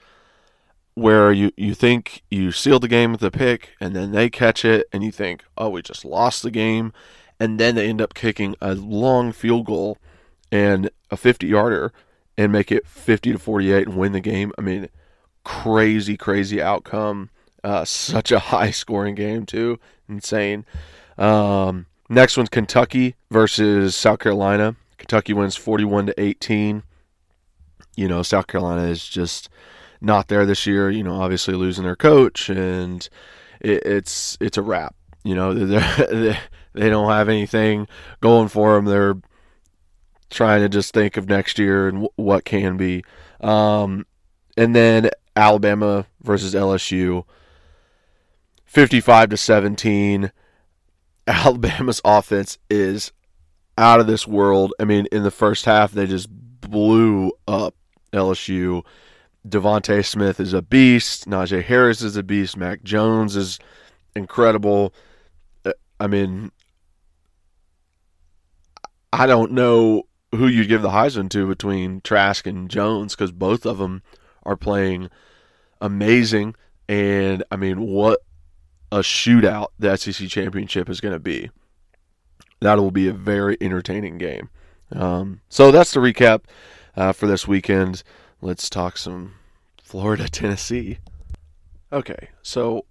where you, you think you sealed the game with a pick and then they catch it and you think, oh, we just lost the game. And then they end up kicking a long field goal and a 50 yarder and make it 50 to 48 and win the game. I mean, crazy, crazy outcome. Uh, such a high scoring game, too. Insane. Um, next one's Kentucky versus South Carolina. Kentucky wins 41 to 18. You know, South Carolina is just not there this year. You know, obviously losing their coach, and it, it's it's a wrap. You know, they they don't have anything going for them. They're trying to just think of next year and w- what can be. Um, and then Alabama versus LSU, fifty-five to seventeen. Alabama's offense is out of this world. I mean, in the first half, they just blew up LSU. DeVonta Smith is a beast. Najee Harris is a beast. Mac Jones is incredible. Uh, I mean, I don't know who you'd give the Heisman to between Trask and Jones because both of them are playing amazing. And I mean, what a shootout the SEC championship is going to be. That will be a very entertaining game. Um, so that's the recap uh, for this weekend. Let's talk some Florida, Tennessee. Okay, so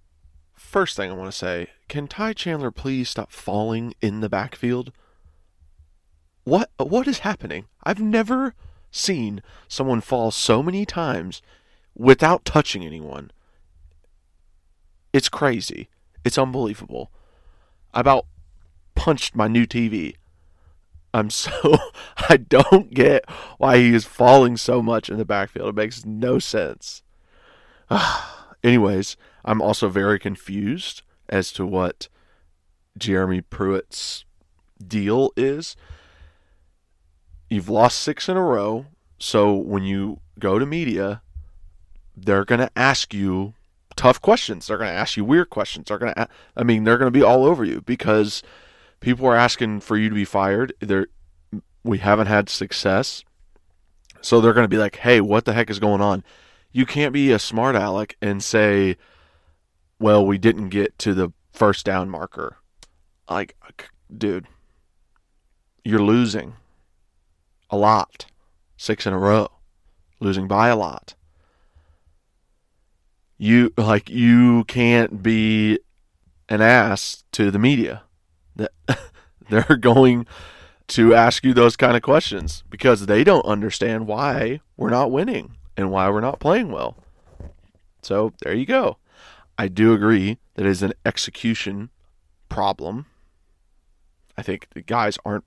first thing I want to say can Ty Chandler please stop falling in the backfield? What what is happening? I've never seen someone fall so many times without touching anyone. It's crazy. It's unbelievable. I about punched my new TV. I'm so I don't get why he is falling so much in the backfield. It makes no sense. Anyways, I'm also very confused as to what Jeremy Pruitt's deal is. You've lost six in a row, so when you go to media, they're going to ask you tough questions. They're going to ask you weird questions. They're going to, I mean, they're going to be all over you because people are asking for you to be fired. They're, we haven't had success, so they're going to be like, "Hey, what the heck is going on?" You can't be a smart aleck and say, "Well, we didn't get to the first down marker." Like, dude, you're losing a lot, six in a row, losing by a lot you like you can't be an ass to the media that They're going to ask you those kind of questions because they don't understand why we're not winning and why we're not playing well. So there you go. I do agree that it is an execution problem. I think the guys aren't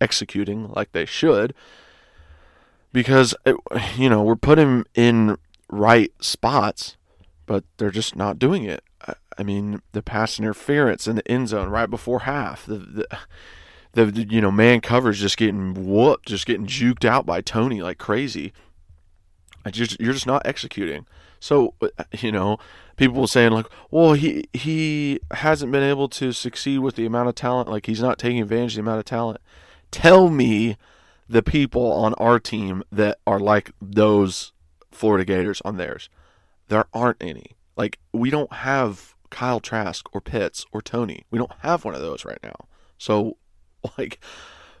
executing like they should because it, you know we're putting in right spots, but they're just not doing it. I mean, the pass interference in the end zone right before half, the the, the you know man covers just getting whooped, just getting juked out by Toney like crazy. I just you're just not executing. So uh, you know, people saying like, well, he he hasn't been able to succeed with the amount of talent. Like he's not taking advantage of the amount of talent. Tell me the people on our team that are like those Florida Gators on theirs. There aren't any. Like we don't have Kyle Trask or Pitts or Toney. We don't have one of those right now. So like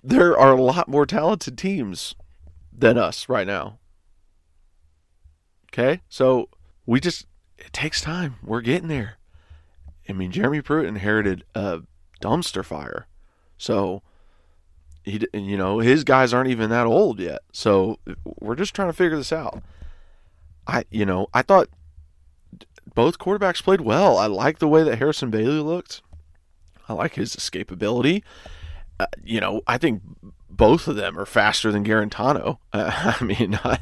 there are a lot more talented teams than us right now. Okay? So we just it takes time. We're getting there. I mean, Jeremy Pruitt inherited a dumpster fire. So he you know, his guys aren't even that old yet. So we're just trying to figure this out. I you know, I thought both quarterbacks played well. I like the way that Harrison Bailey looked. I like his escapability. Uh, you know, I think both of them are faster than Guarantano. Uh, I mean, uh,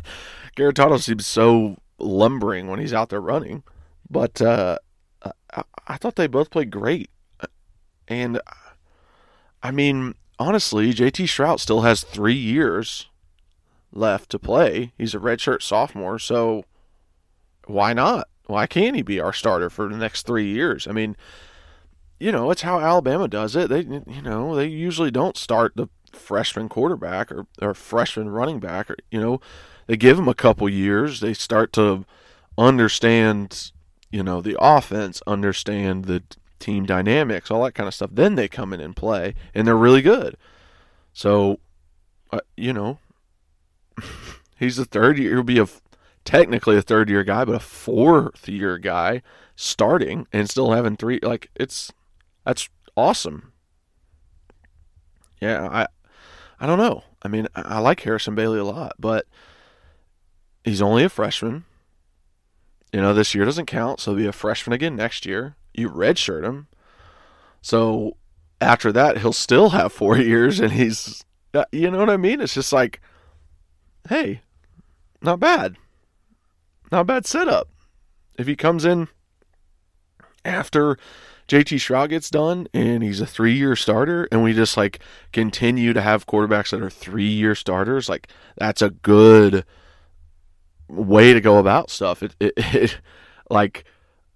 Guarantano seems so lumbering when he's out there running, but uh, I, I thought they both played great. And I mean, honestly, JT Shrout still has three years left to play. He's a redshirt sophomore, so why not? Why can't he be our starter for the next three years? I mean, you know, it's how Alabama does it. They, you know, they usually don't start the freshman quarterback or, or freshman running back. Or, you know, they give them a couple years. They start to understand, you know, the offense, understand the team dynamics, all that kind of stuff. Then they come in and play, and they're really good. So, uh, you know, he's a third year. He'll be a technically a third year guy, but a fourth year guy starting and still having three. Like it's that's awesome. Yeah, I I don't know. I mean, I like Harrison Bailey a lot, but he's only a freshman. You know, this year doesn't count, so he'll be a freshman again next year. You redshirt him. So after that, he'll still have four years, and he's, uh, you know what I mean? It's just like, hey, not bad. Not bad setup. If he comes in after JT Shrout gets done and he's a three year starter, and we just like continue to have quarterbacks that are three year starters, like that's a good way to go about stuff. It, it, it like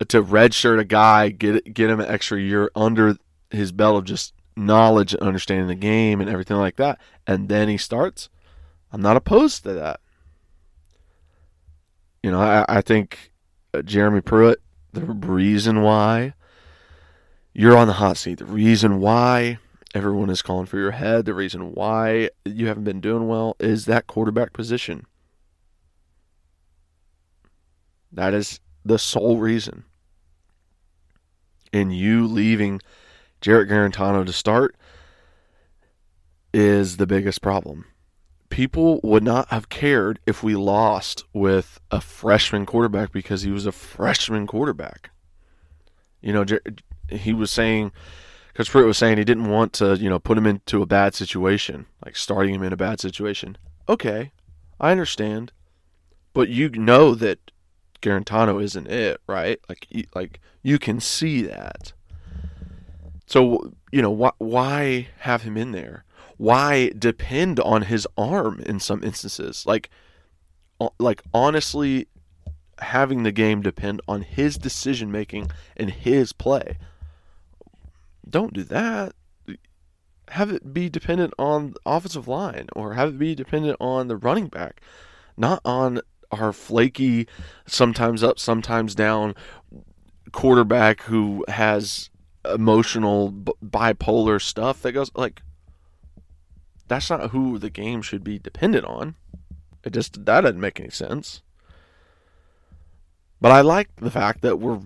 to redshirt a guy, get get him an extra year under his belt of just knowledge and understanding the game and everything like that, and then he starts. I'm not opposed to that. You know, I, I think uh, Jeremy Pruitt, the reason why you're on the hot seat, the reason why everyone is calling for your head, the reason why you haven't been doing well is that quarterback position. That is the sole reason. And you leaving Jarrett Guarantano to start is the biggest problem people would not have cared if we lost with a freshman quarterback because he was a freshman quarterback. You know, he was saying, Coach Pruitt was saying he didn't want to, you know, put him into a bad situation, like starting him in a bad situation. Okay, I understand, but you know that Guarantano isn't it, right? Like, like you can see that. So, you know, why why have him in there? why depend on his arm in some instances? Like, like honestly, having the game depend on his decision making and his play. Don't do that. Have it be dependent on offensive line or have it be dependent on the running back, not on our flaky, sometimes up, sometimes down quarterback who has emotional bipolar stuff that goes like that's not who the game should be dependent on. It just that doesn't make any sense. But I like the fact that we're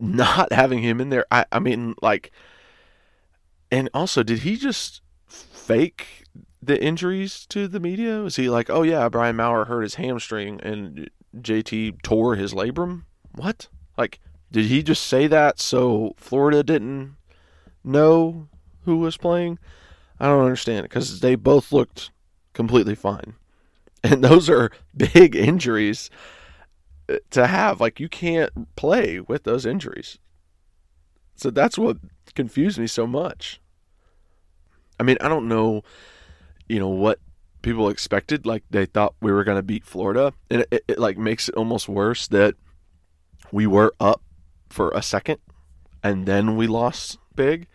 not having him in there. I, I mean, like And also, did he just fake the injuries to the media? Was he like, oh yeah, Brian Maurer hurt his hamstring and JT tore his labrum? What? Like, did he just say that so Florida didn't know who was playing? I don't understand because they both looked completely fine. And those are big injuries uh, to have. Like, you can't play with those injuries. So that's what confused me so much. I mean, I don't know, you know, what people expected. Like, they thought we were going to beat Florida. And it, it, it, like, makes it almost worse that we were up for a second and then we lost big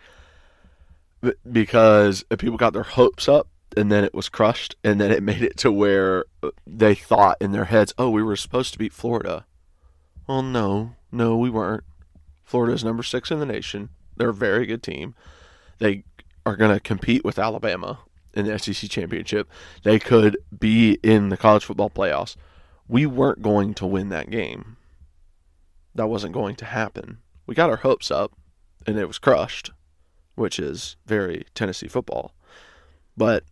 because people got their hopes up and then it was crushed and then it made it to where uh, they thought in their heads oh we were supposed to beat florida well no no we weren't florida's number six in the nation they're a very good team they are going to compete with alabama in the sec championship they could be in the college football playoffs we weren't going to win that game that wasn't going to happen we got our hopes up and it was crushed which is very Tennessee football. But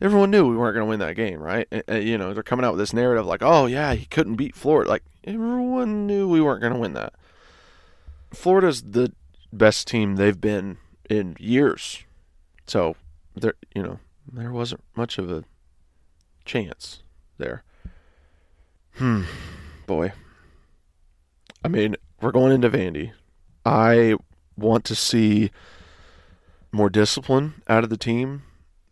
everyone knew we weren't going to win that game, right? And, you know, they're coming out with this narrative like, oh, yeah, he couldn't beat Florida. Like, everyone knew we weren't going to win that. Florida's the best team they've been in years. So, there, you know, there wasn't much of a chance there. Hmm, boy. I mean, we're going into Vandy. I want to see more discipline out of the team,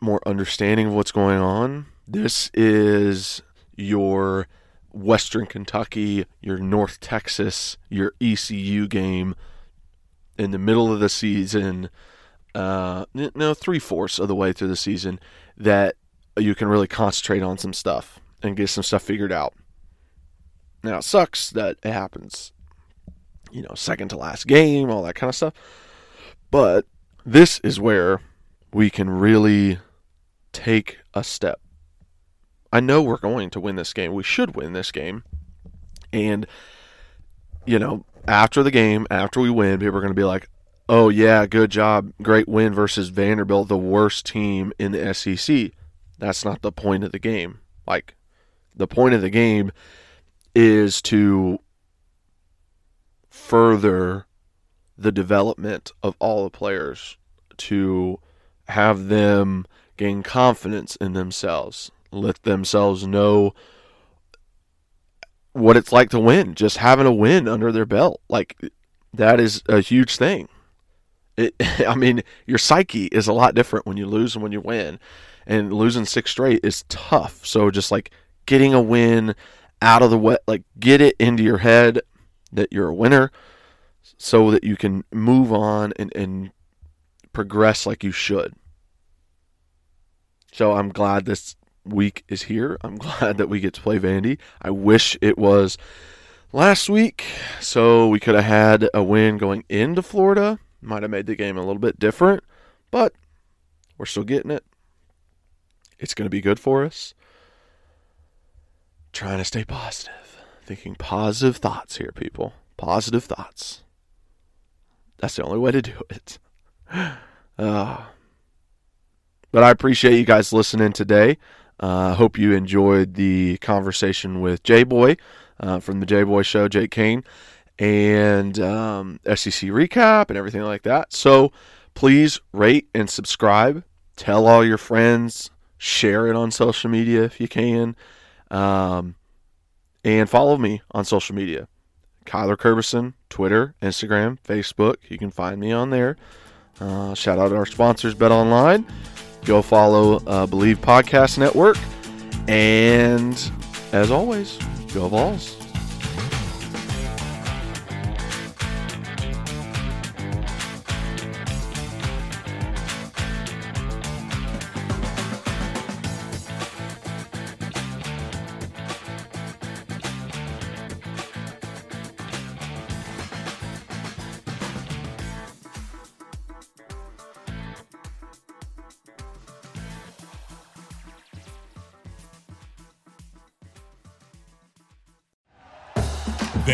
more understanding of what's going on. This is your Western Kentucky, your North Texas, your ECU game in the middle of the season, uh, no, three fourths of the way through the season, that you can really concentrate on some stuff and get some stuff figured out. Now, it sucks that it happens you know, second to last game, all that kind of stuff. But this is where we can really take a step. I know we're going to win this game. We should win this game. And, you know, after the game, after we win, people are going to be like, oh, yeah, good job. Great win versus Vanderbilt, the worst team in the SEC. That's not the point of the game. Like, the point of the game is to further the development of all the players to have them gain confidence in themselves, let themselves know what it's like to win, just having a win under their belt. Like that is a huge thing. It, I mean, your psyche is a lot different when you lose and when you win. And losing six straight is tough. So just like getting a win out of the wet, like get it into your head that you're a winner so that you can move on and, and progress like you should. So I'm glad this week is here. I'm glad that we get to play Vandy. I wish it was last week so we could have had a win going into Florida. Might have made the game a little bit different, but we're still getting it. It's going to be good for us. Trying to stay positive. Thinking positive thoughts here, people. Positive thoughts. That's the only way to do it. Uh, but I appreciate you guys listening today. I uh, hope you enjoyed the conversation with J Boy uh, from the J Boy Show, Jake Kane, and um, SEC recap and everything like that. So please rate and subscribe. Tell all your friends. Share it on social media if you can. Um, and follow me on social media. Kyler Kerbyson, Twitter, Instagram, Facebook. You can find me on there. Uh, shout out to our sponsors, Bet Online. Go follow uh, Bleav Podcast Network. And as always, go Vols.